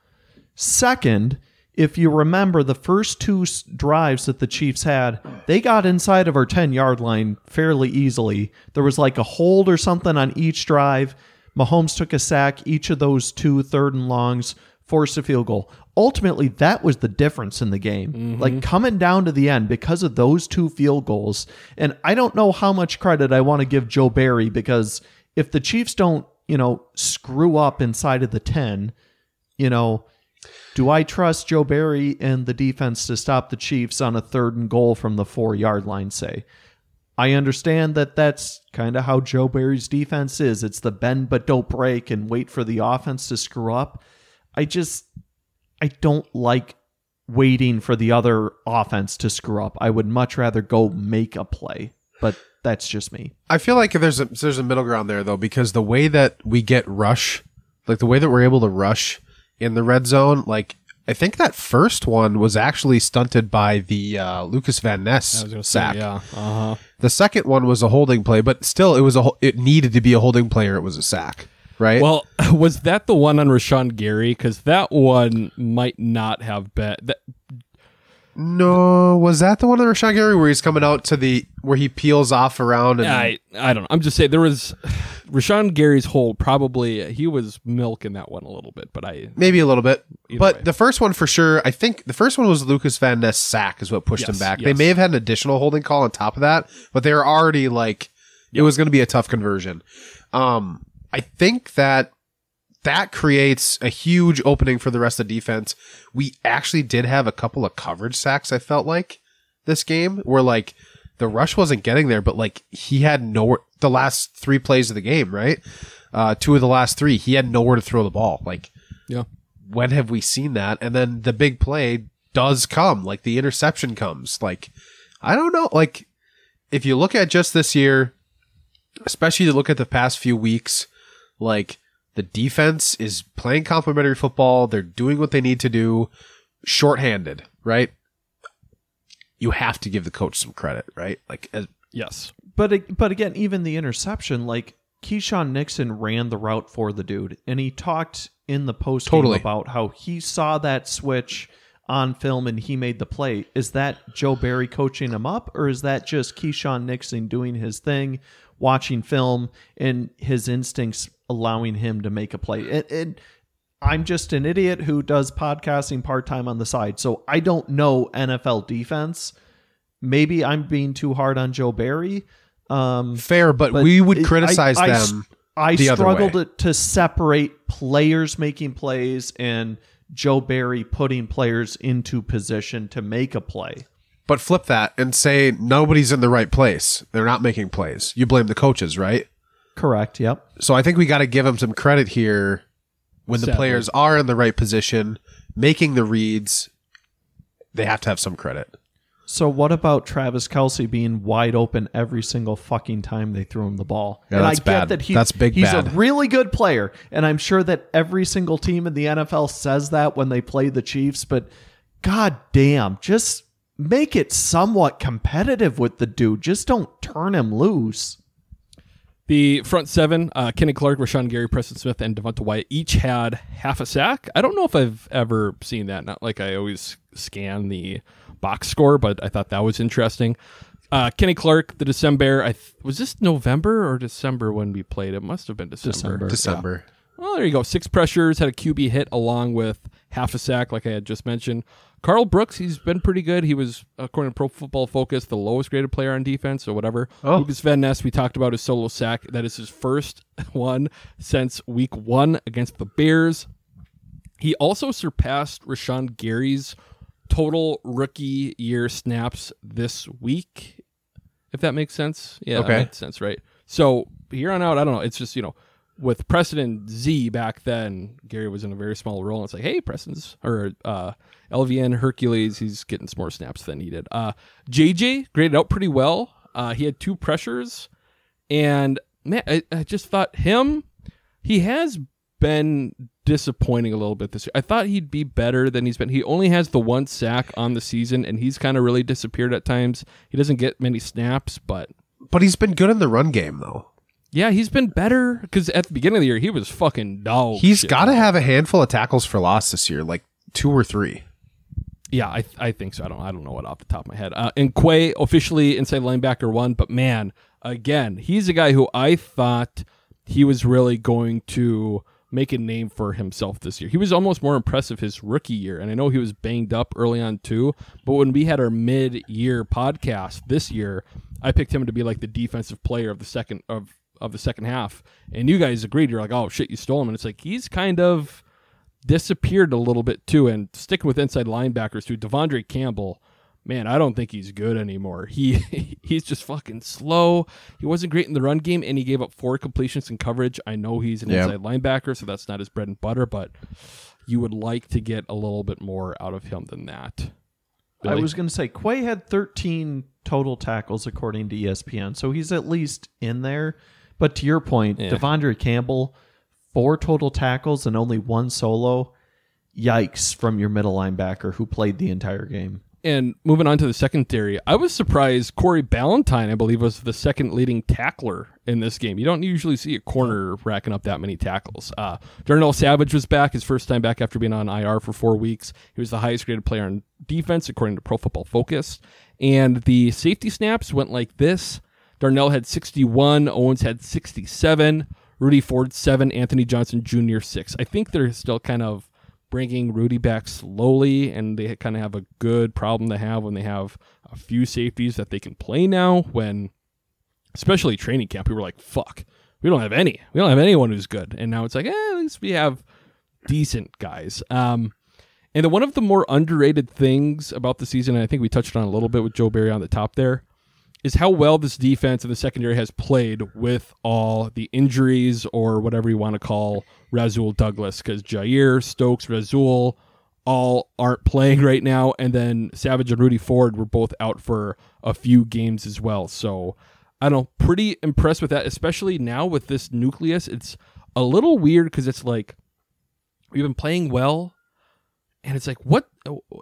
Second, if you remember the first two drives that the Chiefs had, they got inside of our 10-yard line fairly easily. There was like a hold or something on each drive. Mahomes took a sack each of those two third and longs, forced a field goal. Ultimately, that was the difference in the game. Mm-hmm. Like coming down to the end because of those two field goals. And I don't know how much credit I want to give Joe Barry because if the Chiefs don't, you know, screw up inside of the 10, you know, do I trust Joe Barry and the defense to stop the Chiefs on a third and goal from the four yard line, say? I understand that that's kind of how Joe Barry's defense is. It's the bend but don't break and wait for the offense to screw up. I just, I don't like waiting for the other offense to screw up. I would much rather go make a play, but that's just me. I feel like there's a there's a middle ground there though because the way that we get rush, like the way that we're able to rush in the red zone, like I think that first one was actually stunted by the uh, Lukas Van Ness sack. yeah. Uh-huh. The second one was a holding play, but still, it was a it needed to be a holding play or it was a sack, right? Well, was that the one on Rashan Gary? Because that one might not have been. That, no, was that the one on Rashan Gary where he's coming out to the where he peels off around and I I don't know. I'm just saying there was Rashan Gary's hold. Probably he was milking that one a little bit, but I maybe a little bit. But way. the first one for sure, I think the first one was Lukas Van Ness sack is what pushed him Yes, back. They may have had an additional holding call on top of that, but they were already like it was going to be a tough conversion. Um, I think that that creates a huge opening for the rest of the defense. We actually did have a couple of coverage sacks. I felt like this game where like the rush wasn't getting there, but like he had nowhere. The last three plays of the game, right? Uh, two of the last three, he had nowhere to throw the ball. Like yeah. when have we seen that? And then the big play does come, like the interception comes. Like, I don't know. Like, if you look at just this year, especially to look at the past few weeks, like the defense is playing complementary football. They're doing what they need to do, shorthanded, right? You have to give the coach some credit, right? Like, as, yes. But but again, even the interception, like Keisean Nixon ran the route for the dude, and he talked in the post Totally. about how he saw that switch on film and he made the play. Is that Joe Barry coaching him up, or is that just Keisean Nixon doing his thing, watching film, and his instincts allowing him to make a play? And, and I'm just an idiot who does podcasting part time on the side, so I don't know NFL defense. Maybe I'm being too hard on Joe Barry. Um, Fair, but, we would it- criticize I- I them. s- I the to, to separate players making plays and Joe Barry putting players into position to make a play. But flip that and say nobody's in the right place. They're not making plays. You blame the coaches, right? Correct. Yep. So I think we got to give them some credit here when the Sadly. players are in the right position, making the reads. They have to have some credit. So what about Travis Kelce being wide open every single fucking time they threw him the ball? Yeah, and that's I get bad. that he, That's big he's a really good player, and I'm sure that every single team in the NFL says that when they play the Chiefs. But god damn, just make it somewhat competitive with the dude. Just don't turn him loose. The front seven, uh, Kenny Clark, Rashan Gary, Preston Smith, and Devonte Wyatt each had half a sack. I don't know if I've ever seen that. Not like I always scan the box score, but I thought that was interesting. Uh, Kenny Clark, the December, I th- was this November or December when we played? It must have been December. December. Well, there you go. Six pressures, had a QB hit along with half a sack, like I had just mentioned. Karl Brooks, he's been pretty good. He was, according to Pro Football Focus, the lowest graded player on defense or whatever. Oh. Lukas Van Ness, we talked about his solo sack. That is his first one since week one against the Bears. He also surpassed Rashan Gary's total rookie year snaps this week, if that makes sense. Yeah, Okay. that makes sense, right? So here on out, I don't know. It's just, you know, with Preston and Z back then, Gary was in a very small role. And it's like, hey, Preston's or uh, LVN Hercules, he's getting some more snaps than he did. Uh, JJ graded out pretty well. Uh, he had two pressures, and man, I, I just thought him. He has been disappointing a little bit this year. I thought he'd be better than he's been. He only has the one sack on the season, and he's kind of really disappeared at times. He doesn't get many snaps, but But he's been good in the run game, though. Yeah, he's been better because at the beginning of the year he was fucking dog. He's shit. got to have a handful of tackles for loss this year, like two or three. Yeah, I, I think so. I don't I don't know what off the top of my head. Uh, and Quay officially inside linebacker one, but man, again, he's a guy who I thought he was really going to make a name for himself this year. He was almost more impressive his rookie year, and I know he was banged up early on too. But when we had our mid-year podcast this year, I picked him to be like the defensive player of the second of of the second half, and you guys agreed. You're like, oh shit, you stole him, and it's like he's kind of disappeared a little bit too. And sticking with inside linebackers too, Devondre Campbell, man, I don't think he's good anymore. He he's just fucking slow. He wasn't great in the run game, and he gave up four completions in coverage. I know he's an Yeah. inside linebacker, so that's not his bread and butter, but you would like to get a little bit more out of him than that. I was going to say Quay had 13 total tackles according to ESPN, so he's at least in there. But to your point, Yeah. Devondre Campbell, four total tackles and only one solo. Yikes from your middle linebacker who played the entire game. And moving on to the secondary, I was surprised Carrington Valentine, I believe, was the second leading tackler in this game. You don't usually see a corner racking up that many tackles. Uh, Darnell Savage was back, his first time back after being on IR for four weeks. He was the highest graded player on defense, according to Pro Football Focus. And the safety snaps went like this Darnell had 61, Owens had 67, Rudy Ford 7, Anthony Johnson Jr. 6. I think they're still kind of bringing Rudy back slowly, and they kind of have a good problem to have when they have a few safeties that they can play now. When, especially training camp, we were like, "Fuck, we don't have any. We don't have anyone who's good." And now it's like, eh, at least we have decent guys. Um, and then one of the more underrated things about the season, and I think we touched on a little bit with Joe Barry on the top there, is how well this defense and the secondary has played with all the injuries or whatever you want to call Rasul Douglas, because Jaire, Stokes, Rasul all aren't playing right now, and then Savage and Rudy Ford were both out for a few games as well. So I don't know, pretty impressed with that, especially now with this nucleus. It's a little weird because it's like we've been playing well, and it's like, what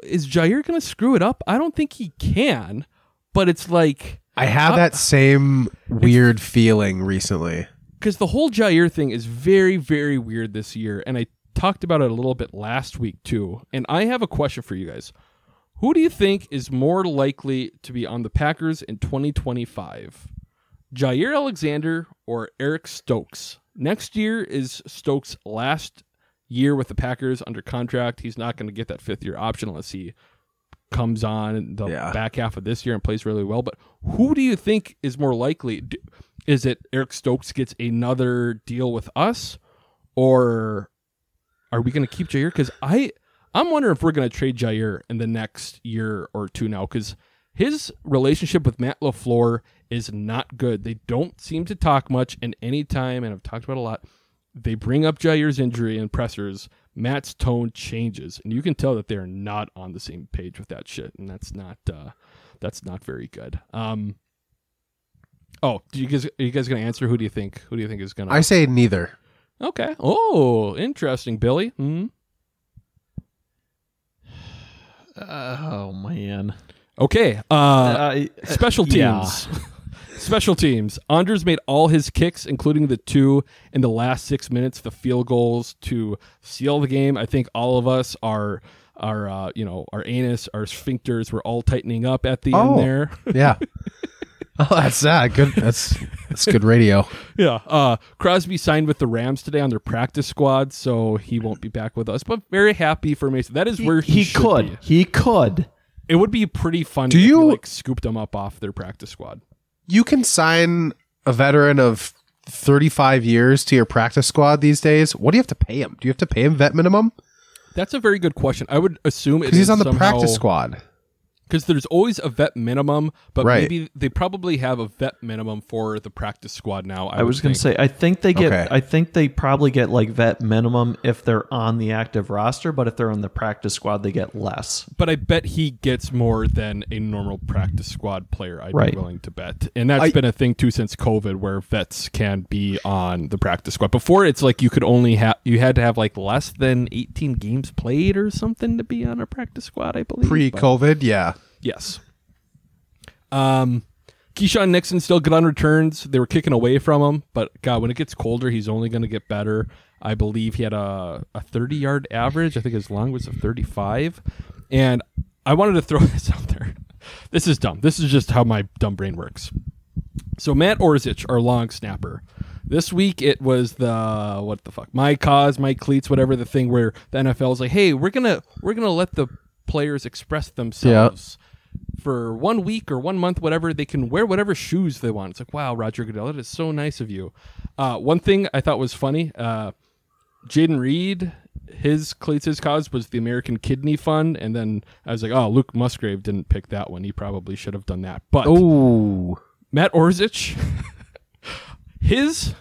is Jaire going to screw it up? I don't think he can, but it's like I have uh, that same weird feeling recently. because the whole Jaire thing is very, very weird this year, and I talked about it a little bit last week too. And I have a question for you guys: Who do you think is more likely to be on the Packers in 2025, Jaire Alexander or Eric Stokes? Next year is Stokes' last year with the Packers under contract. He's not going to get that fifth year option unless he comes on the Yeah. back half of this year and plays really well. But who do you think is more likely? Is it Eric Stokes gets another deal with us, or are we going to keep Jaire? Because I, I'm wondering if we're going to trade Jaire in the next year or two now, because his relationship with Matt LaFleur is not good. They don't seem to talk much, and anytime, and I've talked about a lot, they bring up Jaire's injury and pressers. Matt's tone changes, and you can tell that they're not on the same page with that shit, and that's not uh, that's not very good. Um, oh, do you guys are you guys gonna answer? Who do you think? Who do you think is gonna? I say neither. okay. Oh, interesting, Billy. Hmm. oh man. Okay. Uh, I- special yeah. teams. Special teams. Anders made all his kicks, including the two in the last six minutes, the field goals to seal the game. I think all of us are. Our, uh, you know, our anus, our sphincters were all tightening up at the Oh. end there. Yeah. oh, that's that. Good. That's that's good radio. Yeah. Uh, Crosby signed with the Rams today on their practice squad, so he won't be back with us. But very happy for Mason. That is where he, he should could. be. He could. It would be pretty funny Do if you- like scooped him up off their practice squad. You can sign a veteran of 35 years to your practice squad these days. What do you have to pay him? Do you have to pay him vet minimum? That's a very good question. I would assume it Because he's on the somehow- practice squad. Because there's always a vet minimum, but Right. maybe they probably have a vet minimum for the practice squad now. I, I, was going to think. say, I think they get, Okay. I think they probably get like vet minimum if they're on the active roster, but if they're on the practice squad, they get less. but I bet he gets more than a normal practice squad player. I'd Right. be willing to bet, and that's I- been a thing too since COVID, where vets can be on the practice squad. Before, it's like you could only have you had to have like less than 18 games played or something to be on a practice squad. I believe Pre but- COVID, yeah. Yes. Um, Keisean Nixon still good on returns. They were kicking away from him, but God, when it gets colder, he's only going to get better. I believe he had a, a 30 yard average. I think his long was a 35. And I wanted to throw this out there. This is dumb. This is just how my dumb brain works. So Matt Orzech, our long snapper. This week it was the what the fuck? My cause, my cleats, whatever the thing where the NFL is like, hey, we're gonna we're gonna let the players express themselves for one week or one month, whatever. They can wear whatever shoes they want. It's like, wow, Roger Goodell, that is so nice of you. Uh, one thing I thought was funny, uh, Jayden Reed, his cleats, his cause was the American Kidney Fund, and then I was like, oh, Luke Musgrave didn't pick that one. He probably should have done that. But Ooh. Matt Orzech, his,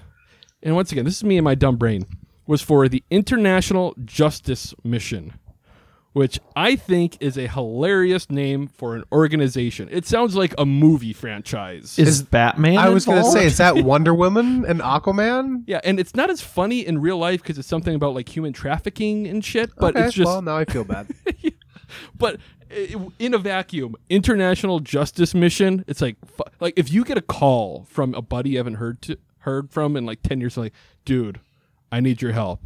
and once again, this is me and my dumb brain, was for the International Justice Mission, which I think is a hilarious name for an organization. It sounds like a movie franchise. Is, Batman? I was going to say, is that Wonder Woman and Aquaman? yeah, and it's not as funny in real life because it's something about like human trafficking and shit, but okay, it's just well, now I feel bad. but in a vacuum, international justice mission. It's like, like if you get a call from a buddy you haven't heard to, heard from in like ten years, like, dude, I need your help.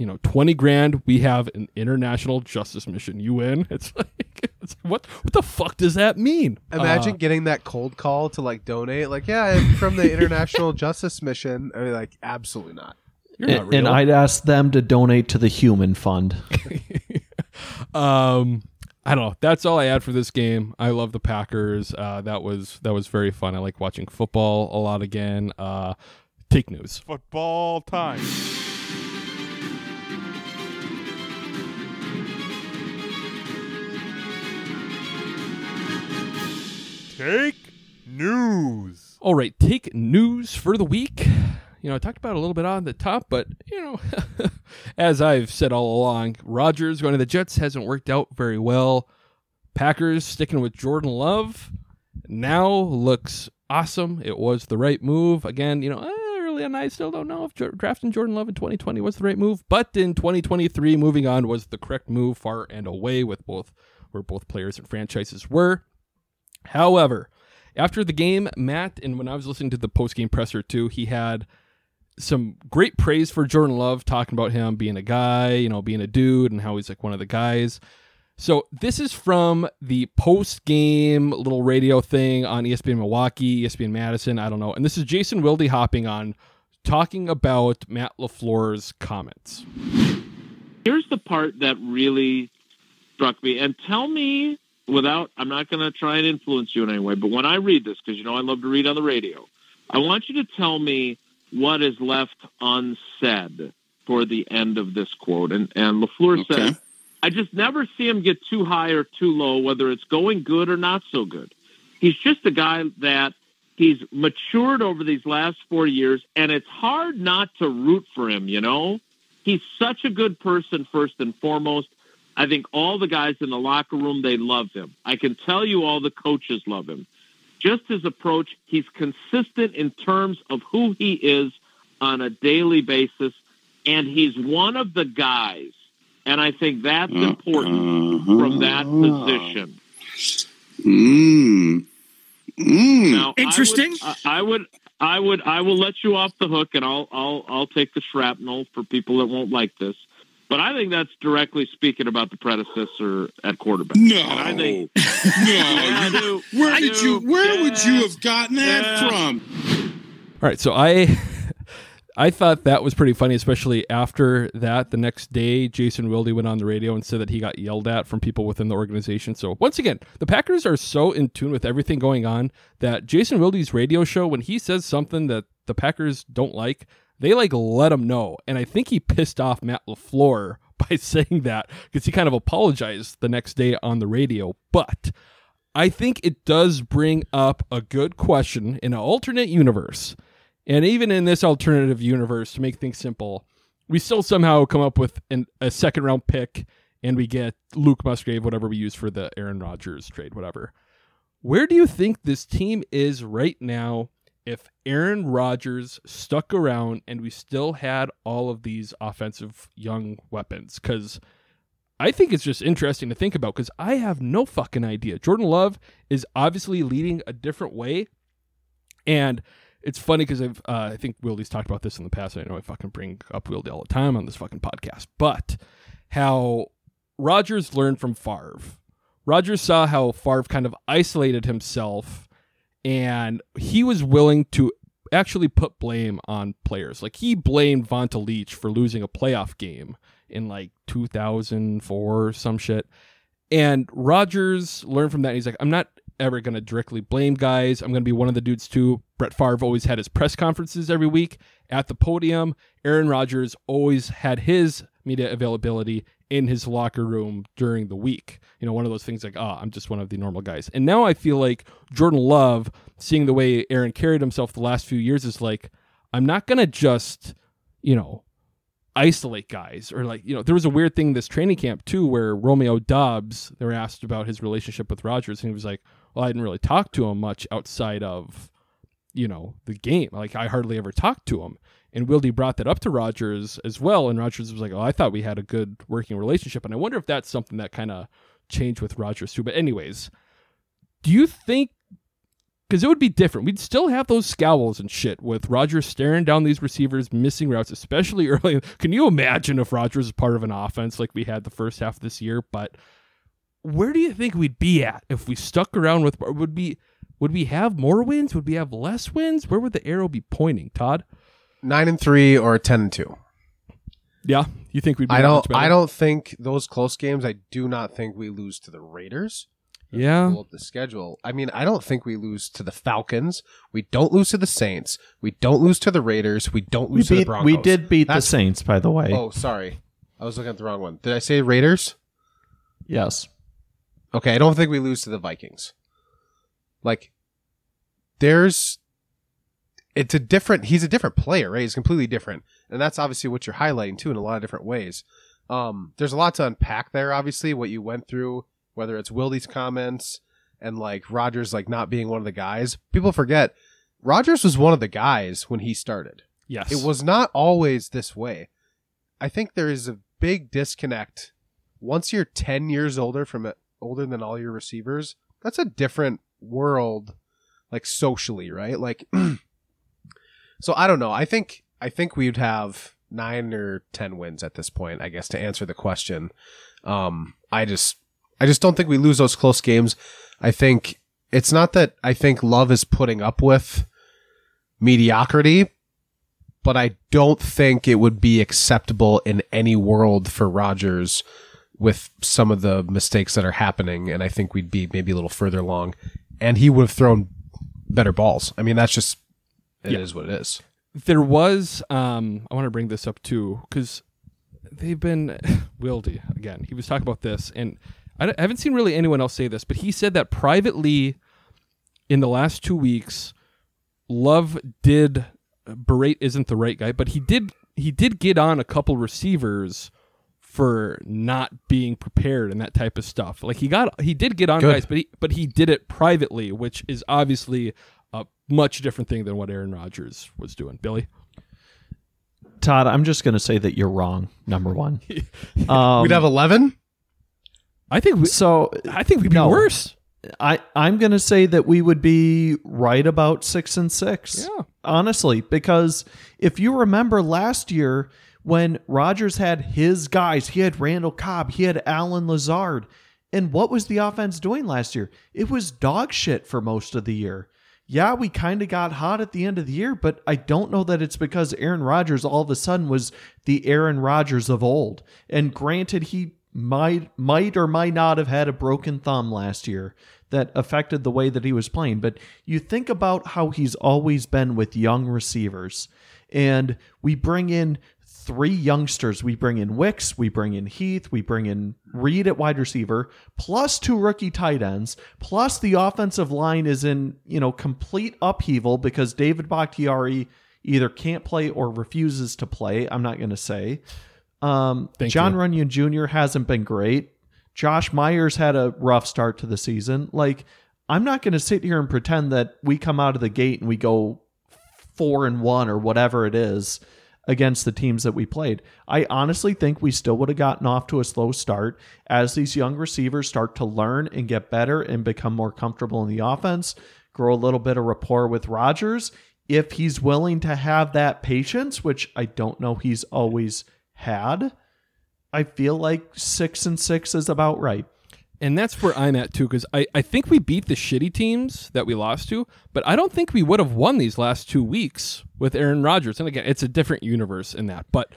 You know, twenty grand. We have an international justice mission. You in? It's like, it's, what? What the fuck does that mean? Imagine Uh, getting that cold call to like donate. Like, yeah, I'm from the International Justice Mission. I mean, like, absolutely not. you're not And, and. I'd ask them to donate to the Human Fund. um I don't know. That's all I had for this game. I love the Packers. Uh, that was that was very fun. I like watching football a lot again. Uh, take news. Football time. Take news. All right, take news for the week. You know, I talked about a little bit on the top, but you know, as I've said all along, Rodgers going to the Jets hasn't worked out very well. Packers sticking with Jordan Love now looks awesome. It was the right move. Again, you know, eh, early on, I still don't know if drafting Jordan Love in 2020 was the right move, but in 2023, moving on was the correct move, far and away with both where both players and franchises were. However, after the game, Matt, and when I was listening to the post game presser too, he had some great praise for Jordan Love, talking about him being a guy, you know, being a dude, and how he's like one of the guys. So this is from the post game little radio thing on ESPN Milwaukee, ESPN Madison, I don't know. And this is Jason Wilde hopping on, talking about Matt LaFleur's comments. Here's the part that really struck me, and tell me without. I'm not going to try and influence you in any way, but when I read this, because you know I love to read on the radio, I want you to tell me what is left unsaid for the end of this quote. And and LaFleur Okay. said, "I just never see him get too high or too low, whether it's going good or not so good. He's just a guy that." He's matured over these last four years, and it's hard not to root for him, you know? he's such a good person first and foremost. I think all the guys in the locker room they love him. I can tell you all the coaches love him. Just his approach, he's consistent in terms of who he is on a daily basis and he's one of the guys. And I think that's important from that position. Mm. Mm. Now, Interesting. I would, I would, I would, I will let you off the hook, and I'll, I'll, I'll take the shrapnel for people that won't like this. But I think that's directly speaking about the predecessor at quarterback. No. and I think no. I do. Where I did do. you? Where would you have gotten that Yeah. from? All right, so I I thought that was pretty funny, especially after that. The next day, Jason Wilde went on the radio and said that he got yelled at from people within the organization. So once again, the Packers are so in tune with everything going on that Jason Wilde's radio show, when he says something that the Packers don't like, they like let him know. And I think he pissed off Matt LaFleur by saying that because he kind of apologized the next day on the radio. But I think it does bring up a good question in an alternate universe. And even in this alternative universe, to make things simple, we still somehow come up with an, a second round pick and we get Luke Musgrave, whatever we use for the Aaron Rodgers trade, whatever. Where do you think this team is right now if Aaron Rodgers stuck around and we still had all of these offensive young weapons? Because I think it's just interesting to think about because I have no fucking idea. Jordan Love is obviously leading a different way. And it's funny because I've uh, I think Wilde's talked about this in the past. I know I fucking bring up Wilde all the time on this fucking podcast, but how Rodgers learned from Favre. Rodgers saw how Favre kind of isolated himself, and he was willing to actually put blame on players. Like he blamed Vonta Leach for losing a playoff game in like 2004 or some shit. And Rodgers learned from that. He's like, I'm not ever going to directly blame guys. I'm going to be one of the dudes too. Brett Favre always had his press conferences every week at the podium. Aaron Rodgers always had his media availability in his locker room during the week. You know, one of those things like, oh, I'm just one of the normal guys. And now I feel like Jordan Love, seeing the way Aaron carried himself the last few years, is like, I'm not going to just, you know, isolate guys or like you know there was a weird thing this training camp too where Romeo Doubs they were asked about his relationship with Rodgers and he was like well I didn't really talk to him much outside of you know the game like I hardly ever talked to him and Wilde brought that up to Rodgers as well and Rodgers was like oh I thought we had a good working relationship and I wonder if that's something that kind of changed with Rodgers too but anyways do you think because it would be different. We'd still have those scowls and shit with Rodgers staring down these receivers, missing routes, especially early. Can you imagine if Rodgers was part of an offense like we had the first half of this year? But where do you think we'd be at if we stuck around with? Would be would we have more wins? Would we have less wins? Where would the arrow be pointing, Todd? Nine and three or ten and two. Yeah, you think we'd? Be I don't. much? I don't think those close games. I do not think we lose to the Raiders. Yeah. Pull up the schedule. I mean, I don't think we lose to the Falcons. We don't lose to the Saints. We don't lose to the Raiders. We don't We lose to the. Broncos. We did beat That's- the Saints, by the way. Oh, sorry. I was looking at the wrong one. Did I say Raiders? Yes. Okay, I don't think we lose to the Vikings. Like, there's. It's a different. He's a different player, right? He's completely different, and that's obviously what you're highlighting too in a lot of different ways. Um, there's a lot to unpack there. Obviously, what you went through, whether it's Wildy's comments and like Rodgers like not being one of the guys. People forget Rodgers was one of the guys when he started. Yes. It was not always this way. I think there is a big disconnect. Once you're 10 years older from older than all your receivers, that's a different world like socially, right? Like, so I don't know. I think I think we'd have nine or ten wins at this point. I guess to answer the question, um, I just I just don't think we lose those close games. I think it's not that I think Love is putting up with mediocrity, but I don't think it would be acceptable in any world for rodgers with some of the mistakes that are happening. And I think we'd be maybe a little further along and he would have thrown better balls. I mean, that's just, it is Yeah. what it is. There was, um, I want to bring this up too, because they've been, Wildy, again, he was talking about this, and I, I haven't seen really anyone else say this, but he said that privately in the last two weeks, Love did, berate isn't the right guy, but he did, he did get on a couple receivers for not being prepared and that type of stuff. Like he got, he did get on Good. guys, but he, but he did it privately, which is obviously a much different thing than what Aaron Rodgers was doing. Billy, Todd, I'm just going to say that you're wrong. Number one, um, We'd have 11? I think we, so. I think we'd be no. worse. I I'm going to say that we would be right about six and six. Yeah. honestly, because if you remember last year when Rodgers had his guys, he had Randall Cobb, he had Allen Lazard, and what was the offense doing last year? It was dog shit for most of the year. Yeah, we kind of got hot at the end of the year, but I don't know that it's because Aaron Rodgers all of a sudden was the Aaron Rodgers of old. And granted, he might might or might not have had a broken thumb last year that affected the way that he was playing. But you think about how he's always been with young receivers, and we bring in three youngsters. We bring in Wicks, we bring in Heath, we bring in Reed at wide receiver, plus two rookie tight ends, plus the offensive line is in, you know, complete upheaval because David Bakhtiari either can't play or refuses to play. I'm not going to say. Um, John you. Runyan Jr. hasn't been great. Josh Myers had a rough start to the season. Like, I'm not going to sit here and pretend that we come out of the gate and we go four and one or whatever it is against the teams that we played. I honestly think we still would have gotten off to a slow start as these young receivers start to learn and get better and become more comfortable in the offense, grow a little bit of rapport with Rodgers. If he's willing to have that patience, which I don't know he's always had, I feel like six and six is about right. And that's where I'm at too, because I, I think we beat the shitty teams that we lost to, but I don't think we would have won these last two weeks with Aaron Rodgers. And again, it's a different universe in that. But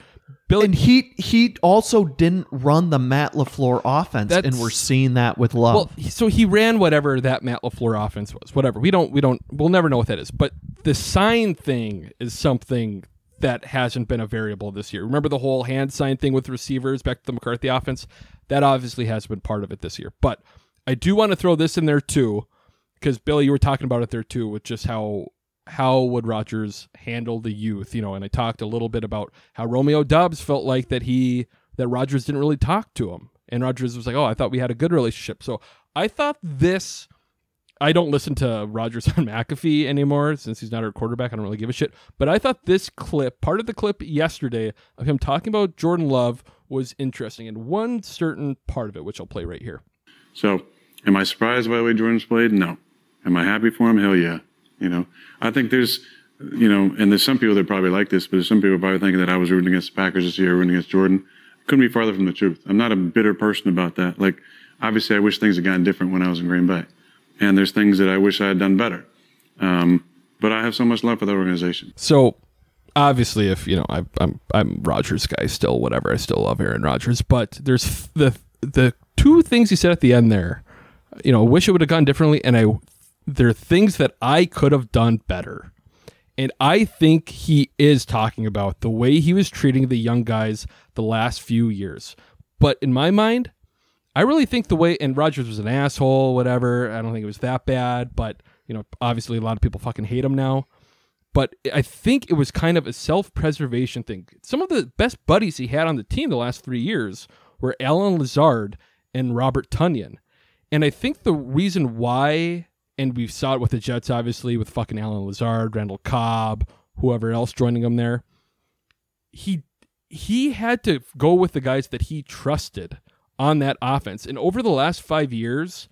Billy, And he he also didn't run the Matt LaFleur offense, and we're seeing that with Love. well, he- so he ran whatever that Matt LaFleur offense was, whatever. We don't, we don't, we'll never know what that is. But the sign thing is something that hasn't been a variable this year. Remember the whole hand sign thing with receivers back to the McCarthy offense? That obviously has been part of it this year. But I do want to throw this in there too, because Billy, you were talking about it there too, with just how how would Rodgers handle the youth, you know? And I talked a little bit about how Romeo Doubs felt like that he that Rodgers didn't really talk to him, and Rodgers was like, "Oh, I thought we had a good relationship." So I thought this. I don't listen to Rogers on McAfee anymore since he's not our quarterback. I don't really give a shit. But I thought this clip, part of the clip yesterday of him talking about Jordan Love, was interesting, in one certain part of it, which I'll play right here. So, am I surprised by the way Jordan's played? No. Am I happy for him? Hell yeah. You know, I think there's, you know, and there's some people that probably like this, but there's some people probably thinking that I was rooting against the Packers this year, rooting against Jordan. Couldn't be farther from the truth. I'm not a bitter person about that. Like, obviously, I wish things had gotten different when I was in Green Bay, and there's things that I wish I had done better. Um, but I have so much love for the organization. So obviously, if you know, I, I'm I'm Rodgers guy still, whatever. I still love Aaron Rodgers, but there's the the two things he said at the end there. You know, wish it would have gone differently, and I there are things that I could have done better. And I think he is talking about the way he was treating the young guys the last few years. But in my mind, I really think the way and Rodgers was an asshole, whatever. I don't think it was that bad, but you know, obviously a lot of people fucking hate him now. But I think it was kind of a self-preservation thing. Some of the best buddies he had on the team the last three years were Allen Lazard and Robert Tonyan. And I think the reason why, and we saw it with the Jets, obviously, with fucking Allen Lazard, Randall Cobb, whoever else joining him there, he he had to go with the guys that he trusted on that offense. And over the last five years,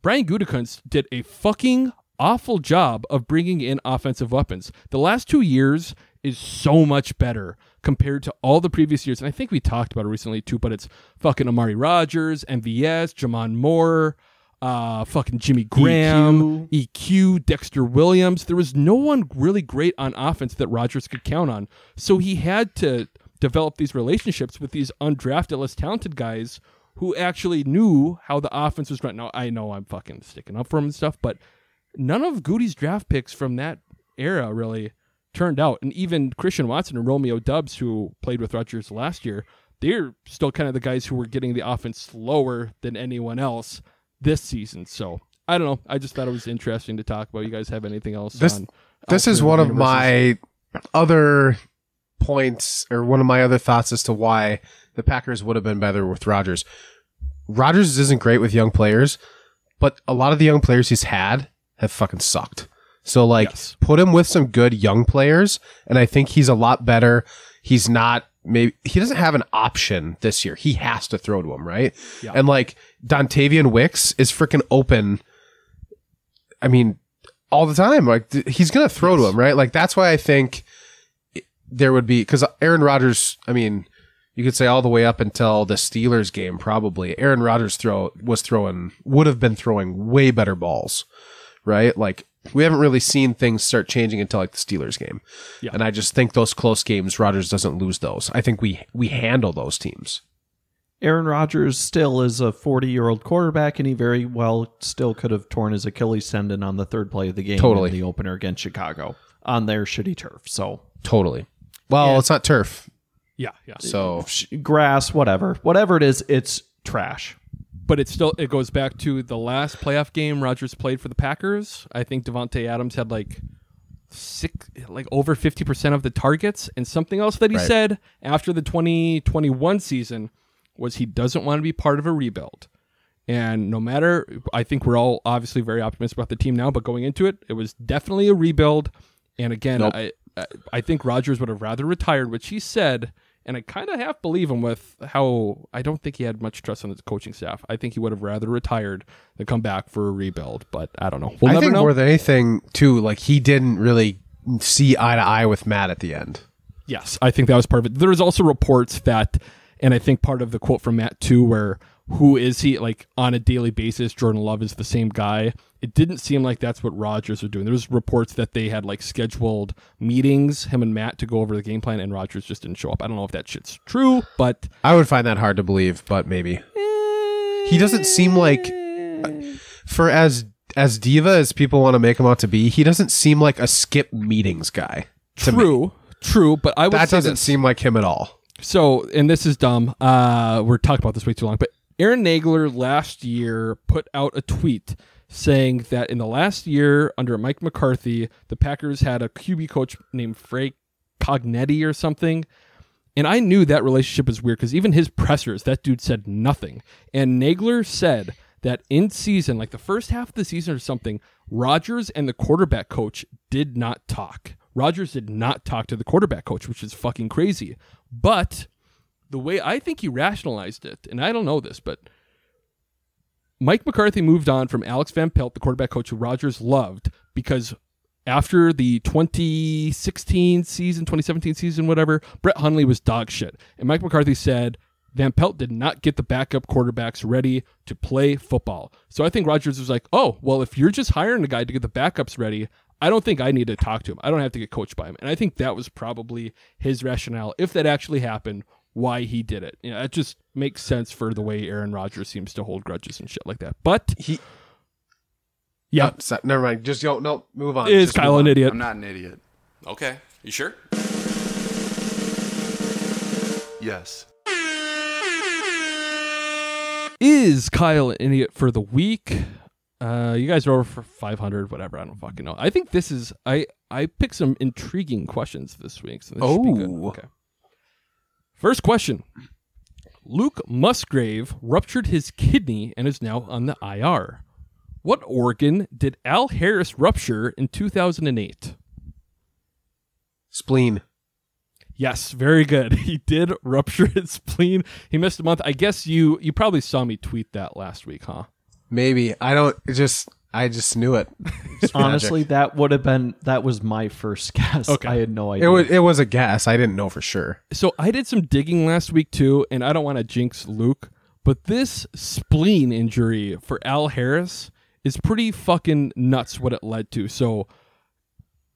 Brian Gutekunst did a fucking awful job of bringing in offensive weapons. The last two years is so much better compared to all the previous years. And I think we talked about it recently too, but it's fucking Amari Rodgers, MVS, J'Mon Moore, uh, fucking Jimmy Graham, EQ. Dexter Williams. There was no one really great on offense that Rodgers could count on. So he had to develop these relationships with these undrafted, less talented guys who actually knew how the offense was run. Now I know I'm fucking sticking up for him and stuff, but none of Gutey's draft picks from that era really turned out. And even Christian Watson and Romeo Doubs, who played with Rodgers last year, they're still kind of the guys who were getting the offense slower than anyone else this season. So I don't know. I just thought it was interesting to talk about. You guys have anything else? This on this is one of my other points, or one of my other thoughts as to why the Packers would have been better with Rodgers. Rodgers isn't great with young players, but a lot of the young players he's had have fucking sucked. So like, put him with some good young players, and I think he's a lot better. He's not maybe he doesn't have an option this year. He has to throw to him, right? Yeah. And like Dontayvion Wicks is freaking open. I mean, all the time. Like th- he's gonna throw to him, right? Like that's why I think there would be because Aaron Rodgers. I mean, you could say all the way up until the Steelers game, probably Aaron Rodgers throw was throwing would have been throwing way better balls, right? Like we haven't really seen things start changing until like the Steelers game, Yeah. and I just think those close games, Rodgers doesn't lose those. I think we we handle those teams. Aaron Rodgers still is a 40 year old quarterback, and he very well still could have torn his Achilles tendon on the third play of the game Totally. in the opener against Chicago on their shitty turf. So Totally. Well, Yeah. it's not turf. Yeah, yeah. So grass, whatever, whatever it is, it's trash. But it still it goes back to the last playoff game Rodgers played for the Packers. I think Davante Adams had like six, like over fifty percent of the targets, and something else that he Right. said after the twenty twenty one season was he doesn't want to be part of a rebuild. And no matter, I think we're all obviously very optimistic about the team now, but going into it, it was definitely a rebuild. And again, Nope. I I- I think Rodgers would have rather retired, which he said, and I kind of half believe him with how I don't think he had much trust on his coaching staff. I think he would have rather retired than come back for a rebuild, but I don't know. We'll I never think know. more than anything, too, like he didn't really see eye to eye with Matt at the end. Yes, I think that was part of it. There was also reports that, and I think part of the quote from Matt too, where who is he like on a daily basis? Jordan Love is the same guy. It didn't seem like that's what Rodgers are doing. There was reports that they had like scheduled meetings, him and Matt, to go over the game plan, and Rodgers just didn't show up. I don't know if that shit's true, but I would find that hard to believe, but maybe he doesn't seem like for as as diva as people want to make him out to be. He doesn't seem like a skip meetings guy. to me. true, true. But I would say That doesn't this. seem like him at all. So, and this is dumb. Uh, we're talking about this way too long, but Aaron Nagler last year put out a tweet saying that in the last year under Mike McCarthy, the Packers had a QB coach named Frank Cignetti or something. And I knew that relationship was weird because even his pressers, that dude said nothing. And Nagler said that in season, like the first half of the season or something, Rodgers and the quarterback coach did not talk. Rodgers did not talk to the quarterback coach, which is fucking crazy. But the way I think he rationalized it, and I don't know this, but Mike McCarthy moved on from Alex Van Pelt, the quarterback coach who Rodgers loved, because after the 2016 season, 2017 season, whatever, Brett Hundley was dog shit. And Mike McCarthy said Van Pelt did not get the backup quarterbacks ready to play football. So I think Rodgers was like, oh, well, if you're just hiring a guy to get the backups ready, I don't think I need to talk to him. I don't have to get coached by him. And I think that was probably his rationale, if that actually happened, why he did it. You know, it just makes sense for the way Aaron Rodgers seems to hold grudges and shit like that. But he, yeah, No, so- never mind. Just don't. No, move on. Is Just Kyle an on. idiot? I'm not an idiot. Okay. You sure? Yes. is Kyle an idiot for the week? Uh, you guys are over for 500, whatever. I don't fucking know. I think this is I I picked some intriguing questions this week, so this should be good. Oh. Okay. First question: Luke Musgrave ruptured his kidney and is now on the IR. What organ did Al Harris rupture in 2008? Spleen. Yes, very good. He did rupture his spleen. He missed a month. I guess you you probably saw me tweet that last week, huh? Maybe I don't. Just I just knew it. It's Honestly, magic. that would have been that was my first guess. Okay. I had no it idea. was it was a guess. I didn't know for sure. So I did some digging last week too, and I don't want to jinx Luke, but this spleen injury for Al Harris is pretty fucking nuts what it led to. So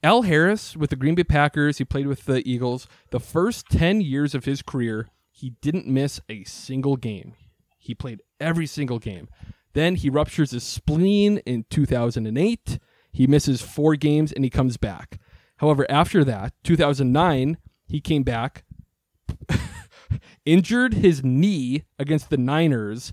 Al Harris with the Green Bay Packers, he played with the Eagles. The first 10 years of his career, he didn't miss a single game. He played every single game. Then he ruptures his spleen in 2008. He misses four games and he comes back. However, after that, 2009, he came back, injured his knee against the Niners,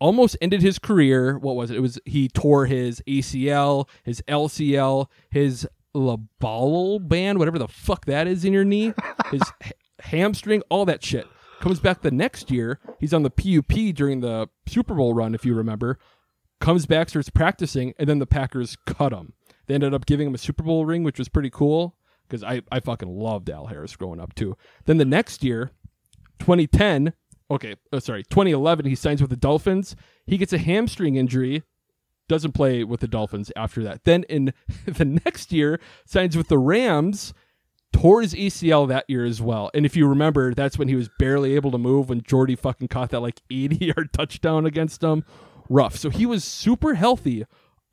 almost ended his career. What was it? It was he tore his ACL, his LCL, his labral band, whatever the fuck that is in your knee, his hamstring, all that shit. Comes back the next year. He's on the PUP during the Super Bowl run, if you remember. Comes back, starts practicing, and then the Packers cut him. They ended up giving him a Super Bowl ring, which was pretty cool because I, I fucking loved Al Harris growing up too. Then the next year, 2010, okay, uh, sorry, 2011, he signs with the Dolphins. He gets a hamstring injury, doesn't play with the Dolphins after that. Then in the next year, signs with the Rams, tore his ACL that year as well. And if you remember, that's when he was barely able to move when Jordy fucking caught that like 80 yard touchdown against him. Rough. So he was super healthy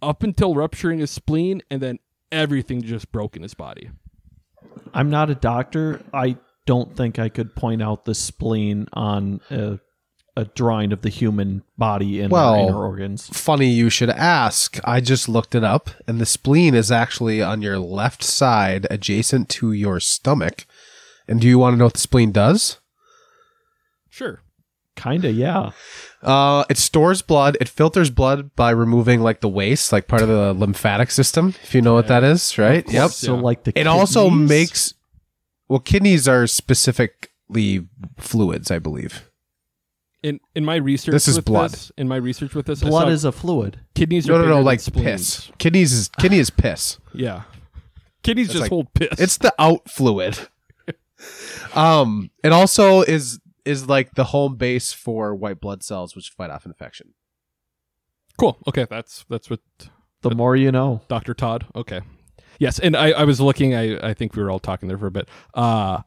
up until rupturing his spleen, and then everything just broke in his body. I'm not a doctor. I don't think I could point out the spleen on a, a drawing of the human body and our Well, inner organs. Funny you should ask. I just looked it up, and the spleen is actually on your left side, adjacent to your stomach. And do you want to know what the spleen does? Sure. Kinda, yeah. Uh, it stores blood. It filters blood by removing like the waste, like part of the lymphatic system. If you know what that is, right? Yep. So like the It also makes well, kidneys are specifically fluids, I believe. In in my research, This is with blood. This, in my research with this, I blood saw is a fluid. kidneys. No, are no, bigger no, like spleens. piss. Kidneys is kidney is piss. Yeah, kidneys It's just like- hold piss. It's the out fluid. um, it also is is like the home base for white blood cells, which fight off infection. cool. Okay, that's that's what The more you know. Dr. Todd. Okay. Yes, and I, I was looking. I, I think we were all talking there for a bit. Uh,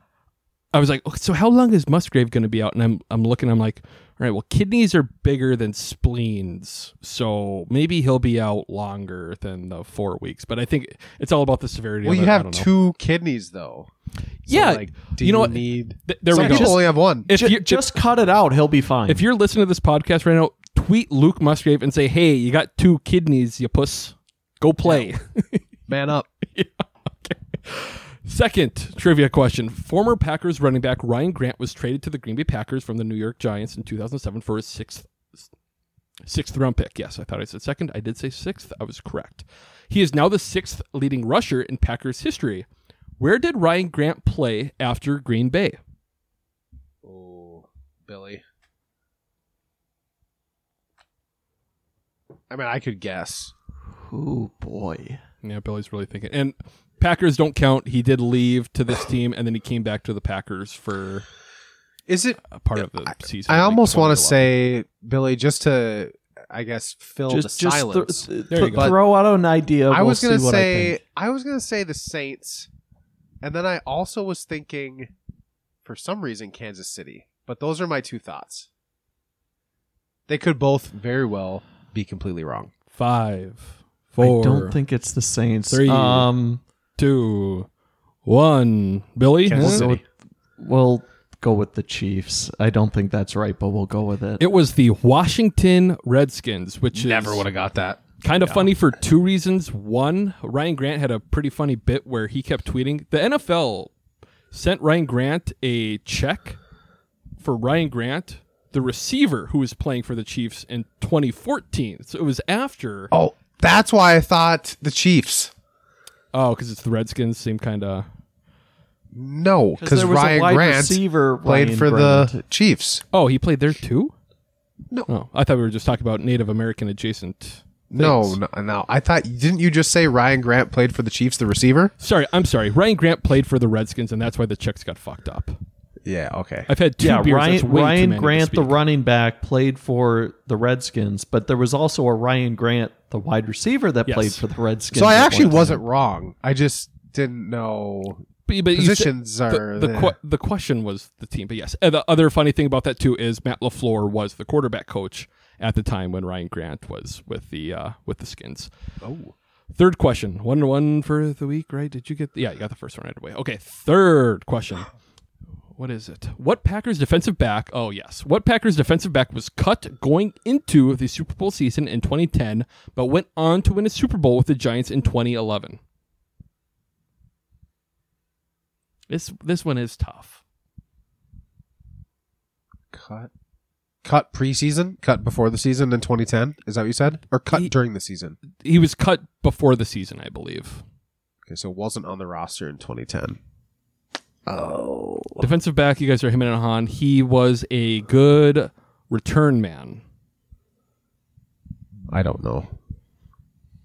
I was like, okay, so how long is Musgrave going to be out? And I'm I'm looking. I'm like, all right. Well, kidneys are bigger than spleens, so maybe he'll be out longer than the four weeks. But I think it's all about the severity. Well, of you it. I have don't know. two kidneys though. So, Yeah, like, do you know what? Need Th- there some we go. people only have one. If Ju- you just cut it out, he'll be fine. if you're listening to this podcast right now, tweet Luke Musgrave and say, "Hey, you got two kidneys, you puss. Go play." Man up. Second trivia question. Former Packers running back Ryan Grant was traded to the Green Bay Packers from the New York Giants in 2007 for his sixth sixth round pick. Yes, I thought I said second. I did say sixth. I was correct. He is now the sixth leading rusher in Packers history. Where did Ryan Grant play after Green Bay? Oh, Billy. I mean, I could guess. oh boy. Yeah, Billy's really thinking. And Packers don't count. He did leave to this team, and then he came back to the Packers for Is it? a part of the season. I like almost want to say, Billy, just to, I guess, fill Just the just silence. th- There you th- go. throw out an idea. I we'll was gonna see what I say. I, was gonna say the Saints, and then I also was thinking, for some reason, Kansas City. But those are my two thoughts. They could both very well be completely wrong. five, four. I don't think it's the Saints. Three. Um, two, one. Billy, Kansas Huh? City. we'll go with the Chiefs. I don't think that's right, but we'll go with it. it was the Washington Redskins, which Never is would have got that. kind of funny for two reasons. One, Ryan Grant had a pretty funny bit where he kept tweeting. The NFL sent Ryan Grant a check for Ryan Grant, the receiver who was playing for the Chiefs in 2014. So it was after. Oh, that's why I thought the Chiefs. Oh, because it's the Redskins, same kind of. No, because there was a Ryan wide Grant receiver, played Ryan for Grant. the Chiefs. Oh, he played there too. No. Oh, I thought we were just talking about Native American adjacent. No, things. no, no. I thought didn't you just say Ryan Grant played for the Chiefs, the receiver? Sorry, I'm sorry. Ryan Grant played for the Redskins, and that's why the checks got fucked up. Yeah, okay. I've had two yeah, beers. Ryan, that's way too Ryan many to Grant, the running back, played for the Redskins, but there was also a Ryan Grant, the wide receiver, that Yes. played for the Redskins. So I actually wasn't wrong. I just didn't know But- but you said- positions the, are the, the- que- the question was the team, but yes. And the other funny thing about that too is Matt LaFleur was the quarterback coach at the time when Ryan Grant was with the uh, with the Skins. Oh. Third question, one one for the week, right? Did you get? Yeah, you got the first one right away. Okay, third question. What is it? What Packers defensive back? Oh yes, what Packers defensive back was cut going into the Super Bowl season in 2010, but went on to win a Super Bowl with the Giants in 2011. This this one is tough. cut cut preseason, cut before the season in 2010. Is that what you said? Or cut during the season? He was cut before the season, I believe. Okay, so wasn't on the roster in 2010. Oh. Defensive back, you guys are him and Han. He was a good return man. I don't know.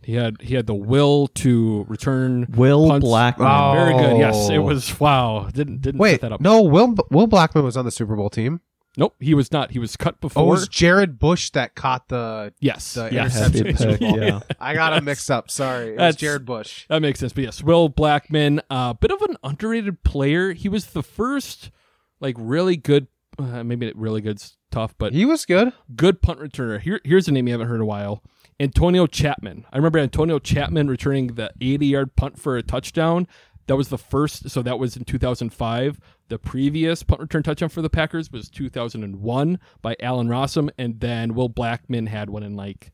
He had he had the will to return. Will punts. Blackmon. Very good. Yes, it Oh. was. Wow. Didn't didn't Wait, set that up. no, Will Will Blackmon was on the Super Bowl team. Nope, he was not. He was cut Oh, before. it was Jarrett Bush that caught the yes, the yes. interception. Pick, yeah. I got him mixed up. Sorry, it was Jarrett Bush. That makes sense. But yes, Will Blackmon, a uh, bit of an underrated player. He was the first, like, really good. Uh, maybe really good's tough, but He was good. good punt returner. Here, here's a name you haven't heard in a while. Antonio Chatman. I remember Antonio Chatman returning the 80 yard punt for a touchdown. That was the first, so that was in 2005. The previous punt return touchdown for the Packers was 2001 by Allen Rossum, and then Will Blackmon had one in like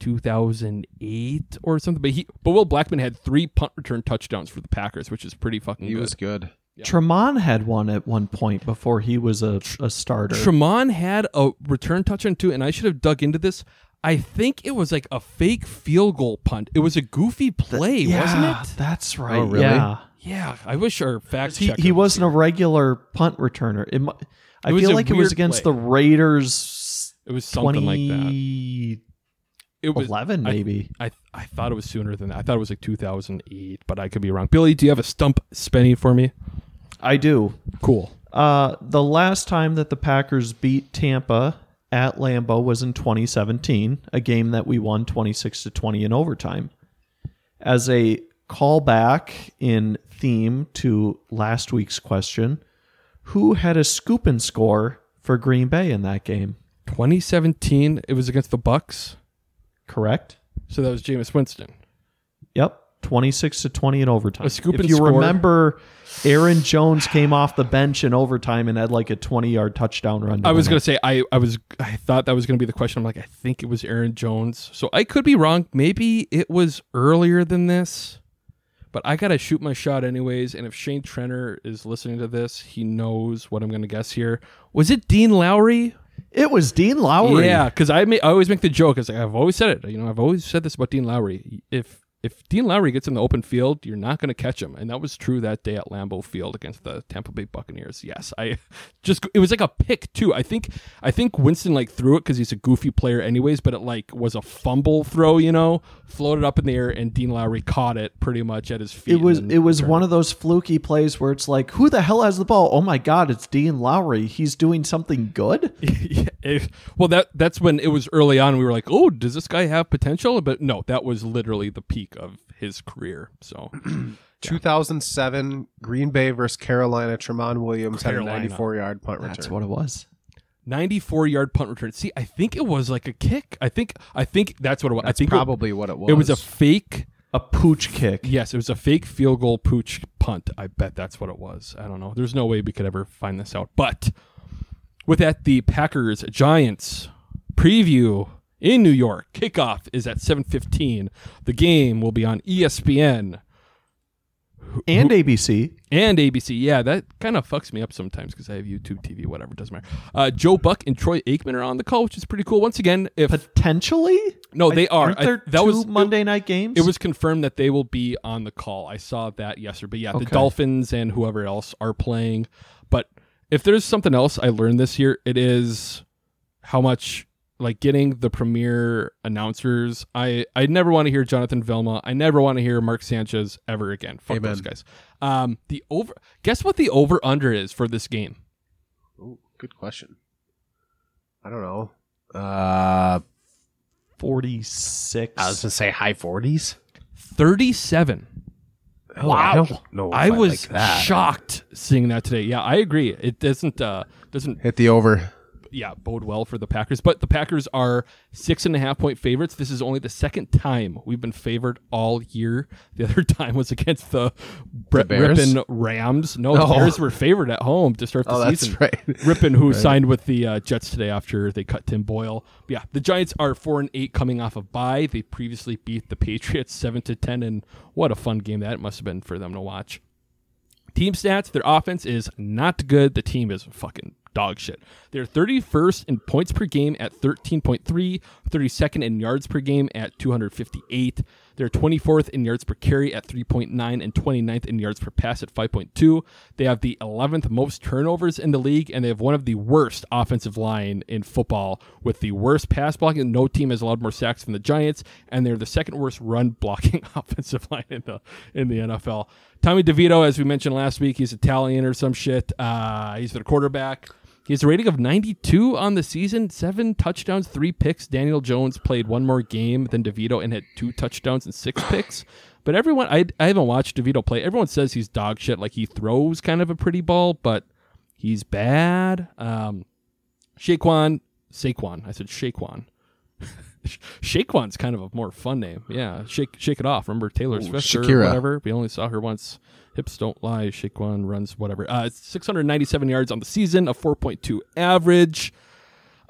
2008 or something. But he, but Will Blackmon had three punt return touchdowns for the Packers, which is pretty fucking He good. was good. Tramon had one at one point before he was a, a starter. Tramon had a return touchdown too, and I should have dug into this. I think it was like a fake field goal punt. It was a goofy play, yeah, wasn't it? That's right. Oh, really? Yeah. Yeah, I wish our fact He, he was wasn't a regular punt returner. It, I It feel like it was against play. the Raiders. It was something like that. 20 It was 11 I- maybe. I, I thought it was sooner than that. I thought it was like 2008, but I could be wrong. Billy, do you have a stump spinning for me? I do. Cool. Uh, the last time that the Packers beat Tampa at Lambeau was in 2017, a game that we won 26 to 20 in overtime. As a callback in theme to last week's question, who had a scoop and score for Green Bay in that game? 2017, it was against the Bucks, Correct? so that was Jameis Winston. Yep. 26 to 20 in overtime. If you score. remember, Aaron Jones came off the bench in overtime and had like a 20 yard touchdown run. I was gonna say I, I was I thought that was gonna be the question. I'm like I think it was Aaron Jones, so I could be wrong. Maybe it was earlier than this, but I gotta shoot my shot anyways. And if Shane Trenner is listening to this, he knows what I'm gonna guess here. Was it Dean Lowry? It was Dean Lowry. Yeah, because I I always make the joke. It's like I've always said it. You know, I've always said this about Dean Lowry. If if Dean Lowry gets in the open field, you're not going to catch him, and that was true that day at Lambeau Field against the Tampa Bay Buccaneers. Yes, I just it was like a pick too. I think I think Winston like threw it because he's a goofy player, anyways. But it like was a fumble throw, you know, floated up in the air, and Dean Lowry caught it pretty much at his feet. It was it was one of those fluky plays where it's like, who the hell has the ball? Oh my god, it's Dean Lowry. He's doing something good. yeah, it- well, that that's when it was early on. We were like, "Oh, does this guy have potential?" But no, that was literally the peak of his career. So 2007 Green Bay versus Carolina. Tramon Williams Carolina. had a 94 yard punt return. That's what it was. 94 yard punt return. See, I think it was like a kick. I think I think that's what it was. That's I think probably what it was. It was a fake. A pooch kick. Yes, it was a fake field goal pooch punt. I bet that's what it was. I don't know. There's no way we could ever find this out. But with that, the Packers Giants preview in New York kickoff is at 7:15. The game will be on ESPN And ABC. and ABC. Yeah, that kind of fucks me up sometimes because I have YouTube TV, whatever, doesn't matter. Uh, Joe Buck and Troy Aikman are on the call, which is pretty cool. Once again, if Potentially? no, they are. Aren't there I- that two was Monday night games? It was confirmed that they will be on the call. I saw that yesterday. But yeah, Okay. the Dolphins and whoever else are playing. But if there's something else I learned this year, it is how much like getting the premier announcers. I I never want to hear Jonathan Vilma. I never want to hear Mark Sanchez ever again. Fuck those guys. Um, the over. Guess what the over under is for this game? good question. I don't know. Uh, 46. I was gonna say high forties. 37. Oh, I don't know if I I was like that. shocked seeing that today. Yeah, I agree. It doesn't uh doesn't Hit the over. Yeah bode well for the Packers, but the Packers are six and a half point favorites. This is only the second time we've been favored all year. The other time was against the Brett Bears? Rypien Rams. No, the Oh. Bears were favored at home to start the Oh, that's season. right. Rypien, who Right. signed with the uh, Jets today after they cut Tim Boyle. But yeah, the Giants are four and eight coming off of bye. They previously beat the Patriots seven to ten, and what a fun game that must have been for them to watch. Team stats, their offense is not good. The team is fucking dog shit. They're 31st in points per game at 13.3, 32nd in yards per game at 258. They're 24th in yards per carry at 3.9 and 29th in yards per pass at 5.2. They have the 11th most turnovers in the league, and they have one of the worst offensive line in football with the worst pass blocking. No team has allowed more sacks than the Giants, and they're the second worst run blocking offensive line in the in the NFL. Tommy DeVito, as we mentioned last week, he's Italian or some shit. Uh, he's their quarterback. He has a rating of 92 on the season, seven touchdowns, three picks. Daniel Jones played one more game than DeVito and had two touchdowns and six picks. But everyone, I, I haven't watched DeVito play. Everyone says he's dog shit. Like he throws kind of a pretty ball, but he's bad. Um, Shaquan, Saquon. I said Shaquan. Shaquan's kind of a more fun name. Yeah, shake shake it off. Remember Taylor Swift or whatever? We only saw her once. Hips don't lie. Shaquan runs whatever. Uh, 697 yards on the season, a 4.2 average.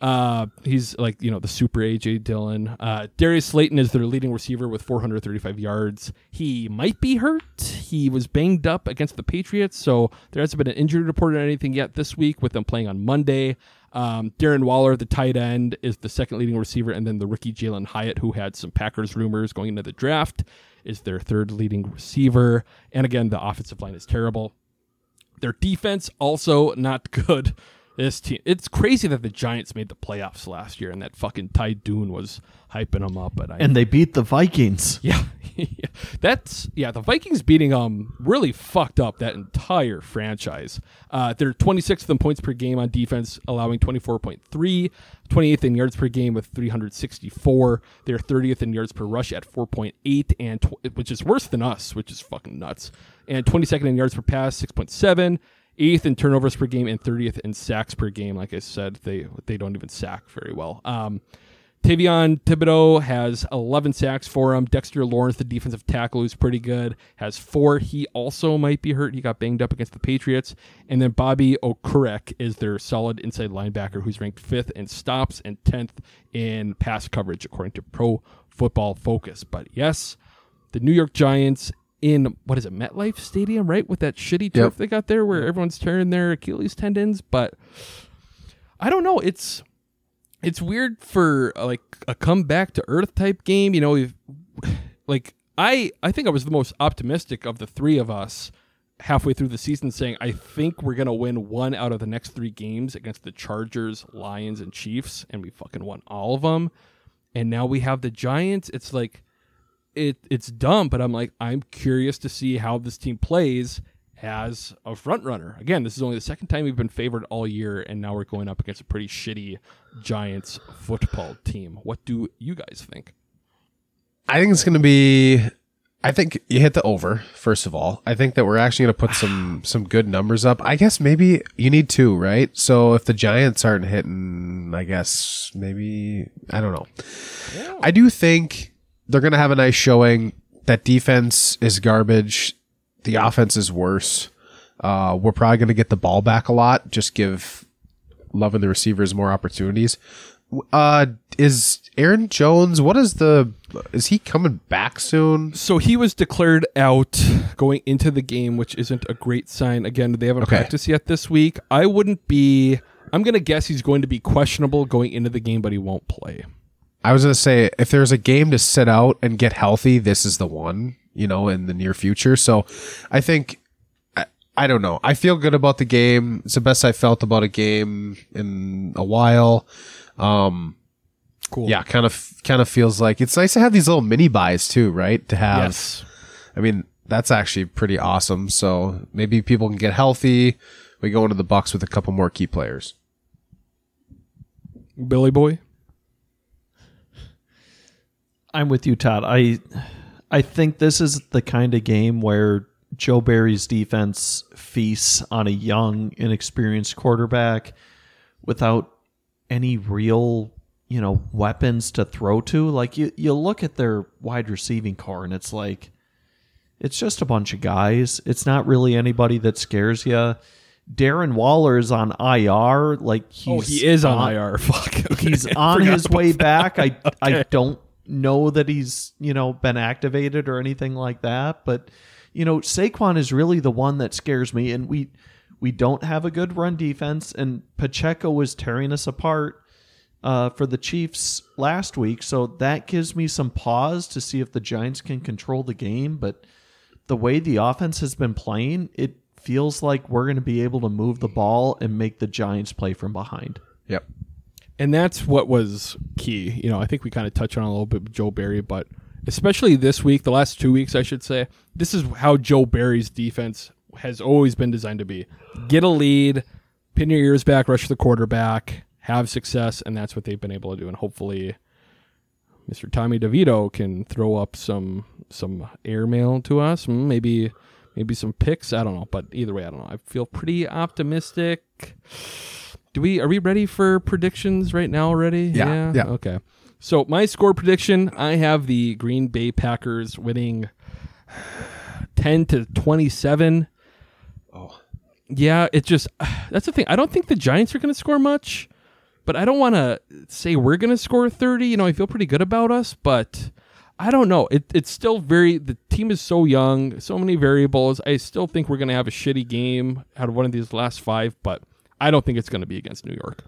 Uh, he's like you know the super AJ Dillon. Uh, Darius Slayton is their leading receiver with 435 yards. He might be hurt. He was banged up against the Patriots, so there hasn't been an injury report or anything yet this week. With them playing on Monday, um, Darren Waller, the tight end, is the second leading receiver, and then the rookie Jalin Hyatt, who had some Packers rumors going into the draft, is their third leading receiver. And again, the offensive line is terrible. Their defense also not good. This team, it's crazy that the Giants made the playoffs last year, and that fucking Ty Dunne was hyping them up. But I, And they beat the Vikings. yeah, yeah, that's yeah. The Vikings beating um really fucked up that entire franchise. Uh, they're 26th in points per game on defense, allowing 24.3, 28th in yards per game with 364. They're 30th in yards per rush at 4.8, and tw- which is worse than us, which is fucking nuts. And 22nd in yards per pass, 6.7. Eighth in turnovers per game and 30th in sacks per game. Like I said, they they don't even sack very well. Um, Tavion Thibodeaux has 11 sacks for him. Dexter Lawrence, the defensive tackle, who's pretty good, has four. He also might be hurt. He got banged up against the Patriots. And then Bobby Okereke is their solid inside linebacker, who's ranked fifth in stops and 10th in pass coverage, according to Pro Football Focus. But yes, the New York Giants in, what is it, MetLife Stadium, right? With that shitty turf Yep. they got there where everyone's tearing their Achilles tendons. But I don't know. It's it's weird for uh, like a comeback to earth type game. You know, we've, like I I think I was the most optimistic of the three of us halfway through the season, saying I think we're gonna win one out of the next three games against the Chargers, Lions, and Chiefs, and we fucking won all of them. And now we have the Giants. It's like it it's dumb, but I'm like I'm curious to see how this team plays as a front runner. Again, this is only the second time we've been favored all year, and now we're going up against a pretty shitty Giants football team. What do you guys think? I think it's going to be. I think you hit the over first of all. I think that we're actually going to put some some good numbers up. I guess maybe you need two, right? So if the Giants aren't hitting, I guess maybe I don't know. I do think they're going to have a nice showing. That defense is garbage. The offense is worse. Uh, we're probably going to get the ball back a lot. Just give Love and the receivers more opportunities. Uh, is Aaron Jones? What is the? Is he coming back soon? So he was declared out going into the game, which isn't a great sign. Again, they haven't Okay. practiced yet this week. I wouldn't be. I'm gonna guess he's going to be questionable going into the game, but he won't play. I was gonna say if there's a game to sit out and get healthy, this is the one. You know, in the near future. So, I think. I, don't know. I feel good about the game. It's the best I felt about a game in a while. Um, cool. Yeah, kind of, kind of feels like it's nice to have these little mini buys too, right? To have. Yes. I mean, that's actually pretty awesome. So maybe people can get healthy. We go into the Bucks with a couple more key players. Billy Boy. I'm with you, Todd. I I think this is the kind of game where Joe Barry's defense feasts on a young, inexperienced quarterback without any real, you know, weapons to throw to. Like you, you look at their wide receiving core, and it's like it's just a bunch of guys. It's not really anybody that scares you. Darren Waller is on IR. Like he's Oh, he is on IR. Fuck. Okay. he's on his way back. I I don't know that he's you know been activated or anything like that, but you know Saquon is really the one that scares me, and we we don't have a good run defense, and Pacheco was tearing us apart uh, for the Chiefs last week, so that gives me some pause to see if the Giants can control the game, but the way the offense has been playing, it feels like we're going to be able to move the ball and make the Giants play from behind. Yep. And that's what was key. You know, I think we kind of touched on a little bit with Joe Barry, but especially this week, the last two weeks, I should say, this is how Joe Barry's defense has always been designed to be. Get a lead, pin your ears back, rush the quarterback, have success, and that's what they've been able to do. And hopefully, Mr. Tommy DeVito can throw up some some airmail to us, Mm, maybe maybe some picks. I don't know, but either way, I don't know. I feel pretty optimistic. Do we are we ready for predictions right now already? Yeah, yeah. Okay. So my score prediction, I have the Green Bay Packers winning 10 to 27. Oh. Yeah, it just that's the thing. I don't think the Giants are going to score much, but I don't want to say we're going to score 30. You know, I feel pretty good about us, but I don't know. It, it's still very the team is so young, so many variables. I still think we're going to have a shitty game out of one of these last 5, but I don't think it's going to be against New York.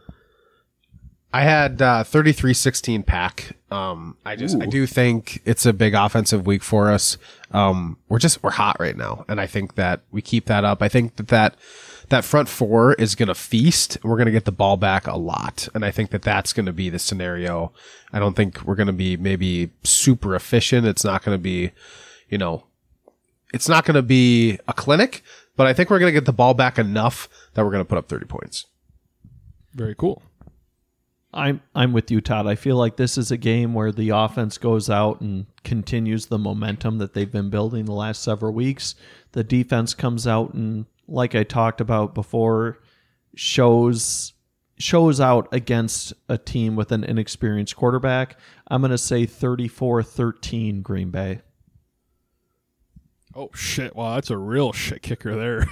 I had uh, 33-16 pack. Um, I just I do think it's a big offensive week for us. Um, we're just we're hot right now, and I think that we keep that up. I think that that that front four is going to feast. We're going to get the ball back a lot, and I think that that's going to be the scenario. I don't think we're going to be maybe super efficient. It's not going to be, you know, it's not going to be a clinic, but I think we're going to get the ball back enough that we're going to put up 30 points. Very cool. I'm I'm with you, Todd. I feel like this is a game where the offense goes out and continues the momentum that they've been building the last several weeks. The defense comes out and, like I talked about before, shows shows out against a team with an inexperienced quarterback. I'm going to say 34-13 Green Bay. Oh shit! Wow, that's a real shit kicker there.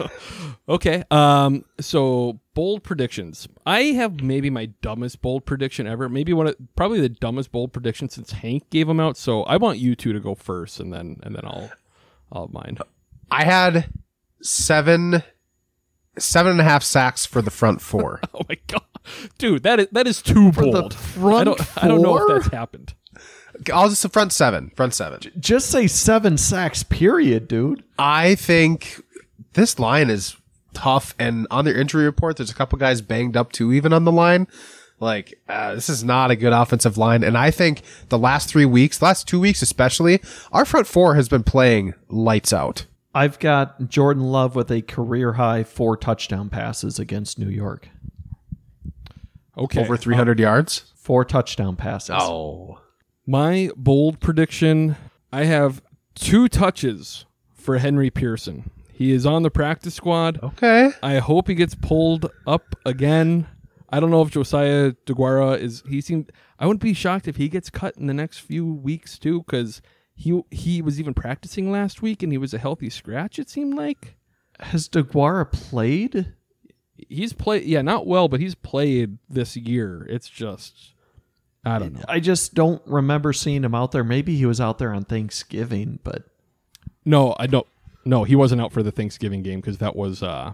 okay, um, so bold predictions. I have maybe my dumbest bold prediction ever. Maybe one of probably the dumbest bold prediction since Hank gave them out. So I want you two to go first, and then and then I'll I'll have mine. I had seven, seven and a half sacks for the front four. oh my god, dude, that is that is too For the bold. front I don't I don't know if that's happened. I'll just the front seven, front seven. Just say seven sacks, period, dude. I think this line is tough, and on their injury report, there's a couple guys banged up too, even on the line. Like uh, this is not a good offensive line, and I think the last three weeks, last two weeks especially, our front four has been playing lights out. I've got Jordan Love with a career high four touchdown passes against New York. Okay, Over 300 yards. Four touchdown passes. Oh, My bold prediction I have two touches for Henry Pearson. He is on the practice squad. Okay. I hope he gets pulled up again. I don't know if Josiah DeGuara is. He seemed. I wouldn't be shocked if he gets cut in the next few weeks too, because he he was even practicing last week and he was a healthy scratch. It seemed like Has DeGuara played? he's played. Yeah, not well, but he's played this year. It's just. I don't know. I just don't remember seeing him out there. Maybe he was out there on Thanksgiving, but No, I don't. No, he wasn't out for the Thanksgiving game because that was uh,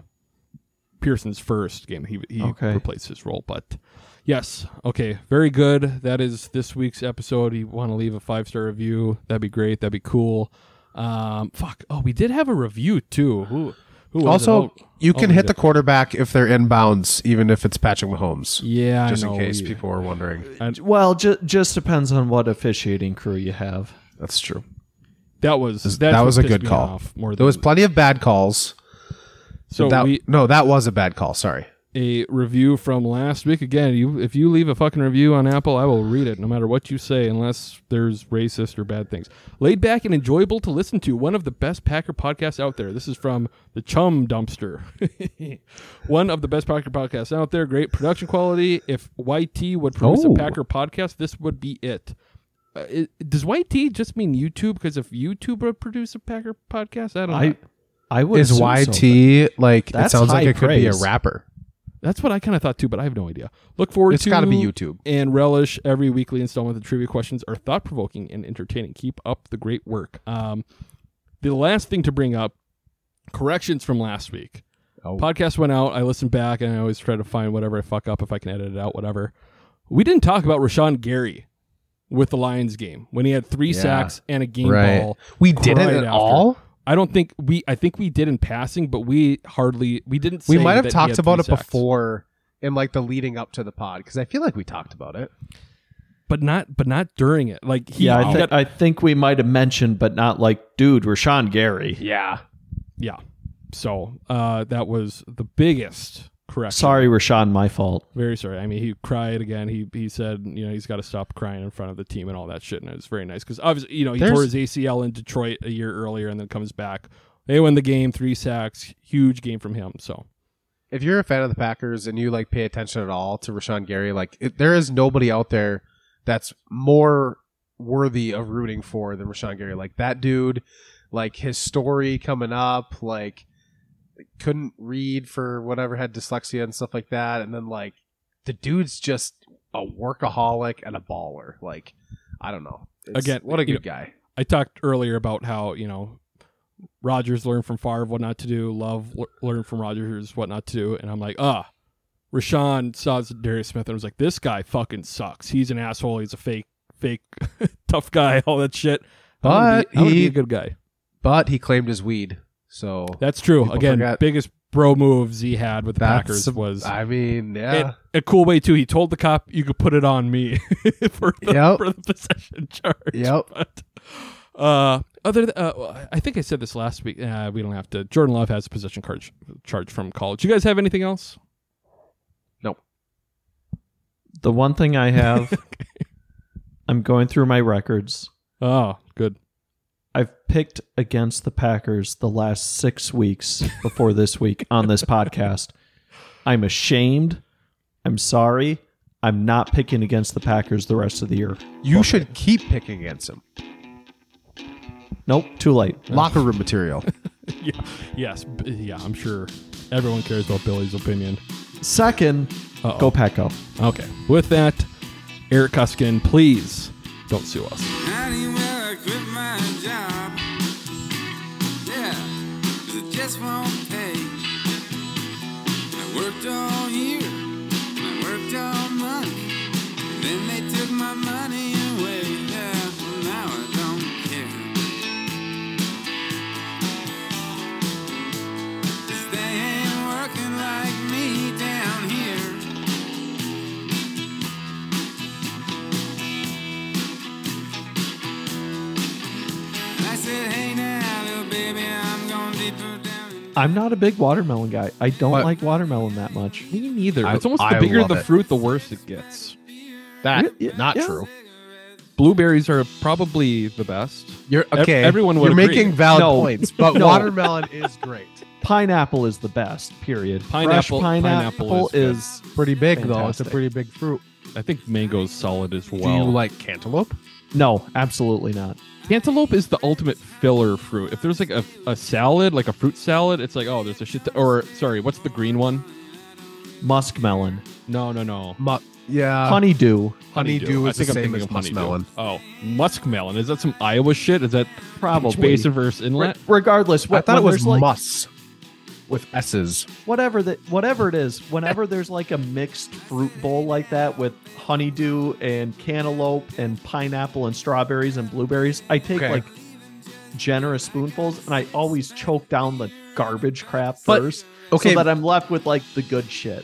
Pearson's first game. He he Okay. replaced his role, but yes, okay, very good. That is this week's episode. You want to leave a five star review? That'd be great. That'd be cool. Um, fuck. Oh, we did have a review too. Who? Who? Also, Oh, you oh, can we hit the quarterback if they're inbounds, even if it's Patrick Mahomes. Yeah, I just know. in case We- people are wondering. well, ju- just depends on what officiating crew you have. That's true. That was That, that's was a good call. more There was plenty of bad calls. So that, we no, that was a bad call. Sorry. A review from last week. Again, you if you leave a fucking review on Apple, I will read it no matter what you say, unless there's racist or bad things. Laid back and enjoyable to listen to. One of the best Packer podcasts out there. This is from the Chum Dumpster. One of the best Packer podcasts out there. Great production quality. If YT would produce Oh. a Packer podcast, this would be it. Uh, it- does YT just mean YouTube? Because if YouTube would produce a Packer podcast, I don't know. I I would Is assume so, YT like That sounds like high it could be a rapper. That's what I kind of thought too, but I have no idea. Look forward It's to gotta be YouTube. and relish every weekly installment. The trivia questions are thought provoking and entertaining. Keep up the great work. Um, the last thing to bring up corrections from last week. Oh. Podcast went out. I listened back, and I always try to find whatever I fuck up if I can edit it out. Whatever. We didn't talk about Rashan Gary with the Lions game when he had three Yeah. sacks and a game Right. ball. We didn't at after. all? I don't think we. I think we did in passing, but we hardly. We didn't. We might have that talked about it sacks. before in like the leading up to the pod because I feel like we talked about it. but not but not during it. Like he, yeah, I, he got- I think we might have mentioned, but not like, dude, Rashan Gary. Yeah. yeah. So uh, that was the biggest correction. Sorry, Rashan, my fault. very sorry. I mean, he cried again. He he said you know he's got to stop crying in front of the team and all that shit. And it was very nice because obviously you know he There's- tore his ACL in Detroit a year earlier and then comes back. They win the game, three sacks, huge game from him. So If you're a fan of the Packers and you like pay attention at all to Rashan Gary, like it, there is nobody out there that's more worthy of rooting for than Rashan Gary. Like that dude, like his story coming up, like couldn't read for whatever had dyslexia and stuff like that, and then like the dude's just a workaholic and a baller. Like I don't know. It's- again, what a good know, guy. I talked earlier about how you know Rodgers learned from Favre what not to do. Love l- learned from Rodgers what not to do, and I'm like, ah, Rashan saw Darius Smith and was like, this guy fucking sucks. He's an asshole. He's a fake, fake, tough guy. All that shit. But be he- a good guy. But he claimed his weed, so That's true. Again, forget. biggest bro moves he had with the That's Packers was. I mean, yeah. and a cool way too. He told the cop, "You could put it on me for the Yep. for the possession charge." Yep. But, uh, other, th- uh, I think I said this last week. Uh, we don't have to. Jordan Love has a possession charge charge from college. You guys have anything else? No. The one thing I have, I'm going through my records. Oh, good. I've picked against the Packers the last six weeks before this week on this podcast. I'm ashamed. I'm sorry. I'm not picking against the Packers the rest of the year. You should keep picking against them. Nope, too late. Locker room material. yeah. Yes. Yeah. I'm sure everyone cares about Billy's opinion. Second, Uh-oh. go Packo. Okay. With that, Eric Cuskin, please don't sue us. I quit my job? Yeah, 'cause it just won't pay. I worked all year, I worked all month, and then they took my money away. Yeah, well now I don't care. 'Cause they ain't working like I'm not a big watermelon guy. I don't What? like watermelon that much. Me neither. I- it's almost I the bigger love the it. fruit, the worse it gets. That Yeah, not yeah. true. Blueberries are probably the best. You're Ev- okay. everyone would You're agree. making valid No. points, but No. watermelon is great. Pineapple is the best. Period. Pineapple- Fresh pineapple pineapple, is is, Pretty big though. It's a Fantastic. pretty big fruit. I think mango's solid as well. Do you like cantaloupe? no, absolutely not. Cantaloupe is the ultimate filler fruit. If there's like a, a salad, like a fruit salad, it's like, oh, there's a shit. or sorry, what's the green one? Muskmelon, No, no, no. Mu- yeah. honeydew. honeydew I is the think I'm same thinking as of honeydew. muskmelon. Oh, muskmelon. Is that some Iowa shit? Is that Probably. Beach Basin versus Inlet? Re- regardless, I what, thought it was there's, like, mus with s's. whatever that whatever it is whenever there's like a mixed fruit bowl like that with honeydew and cantaloupe and pineapple and strawberries and blueberries i take Okay. like generous spoonfuls and i always choke down the garbage crap But- first okay. so that i'm left with like the good shit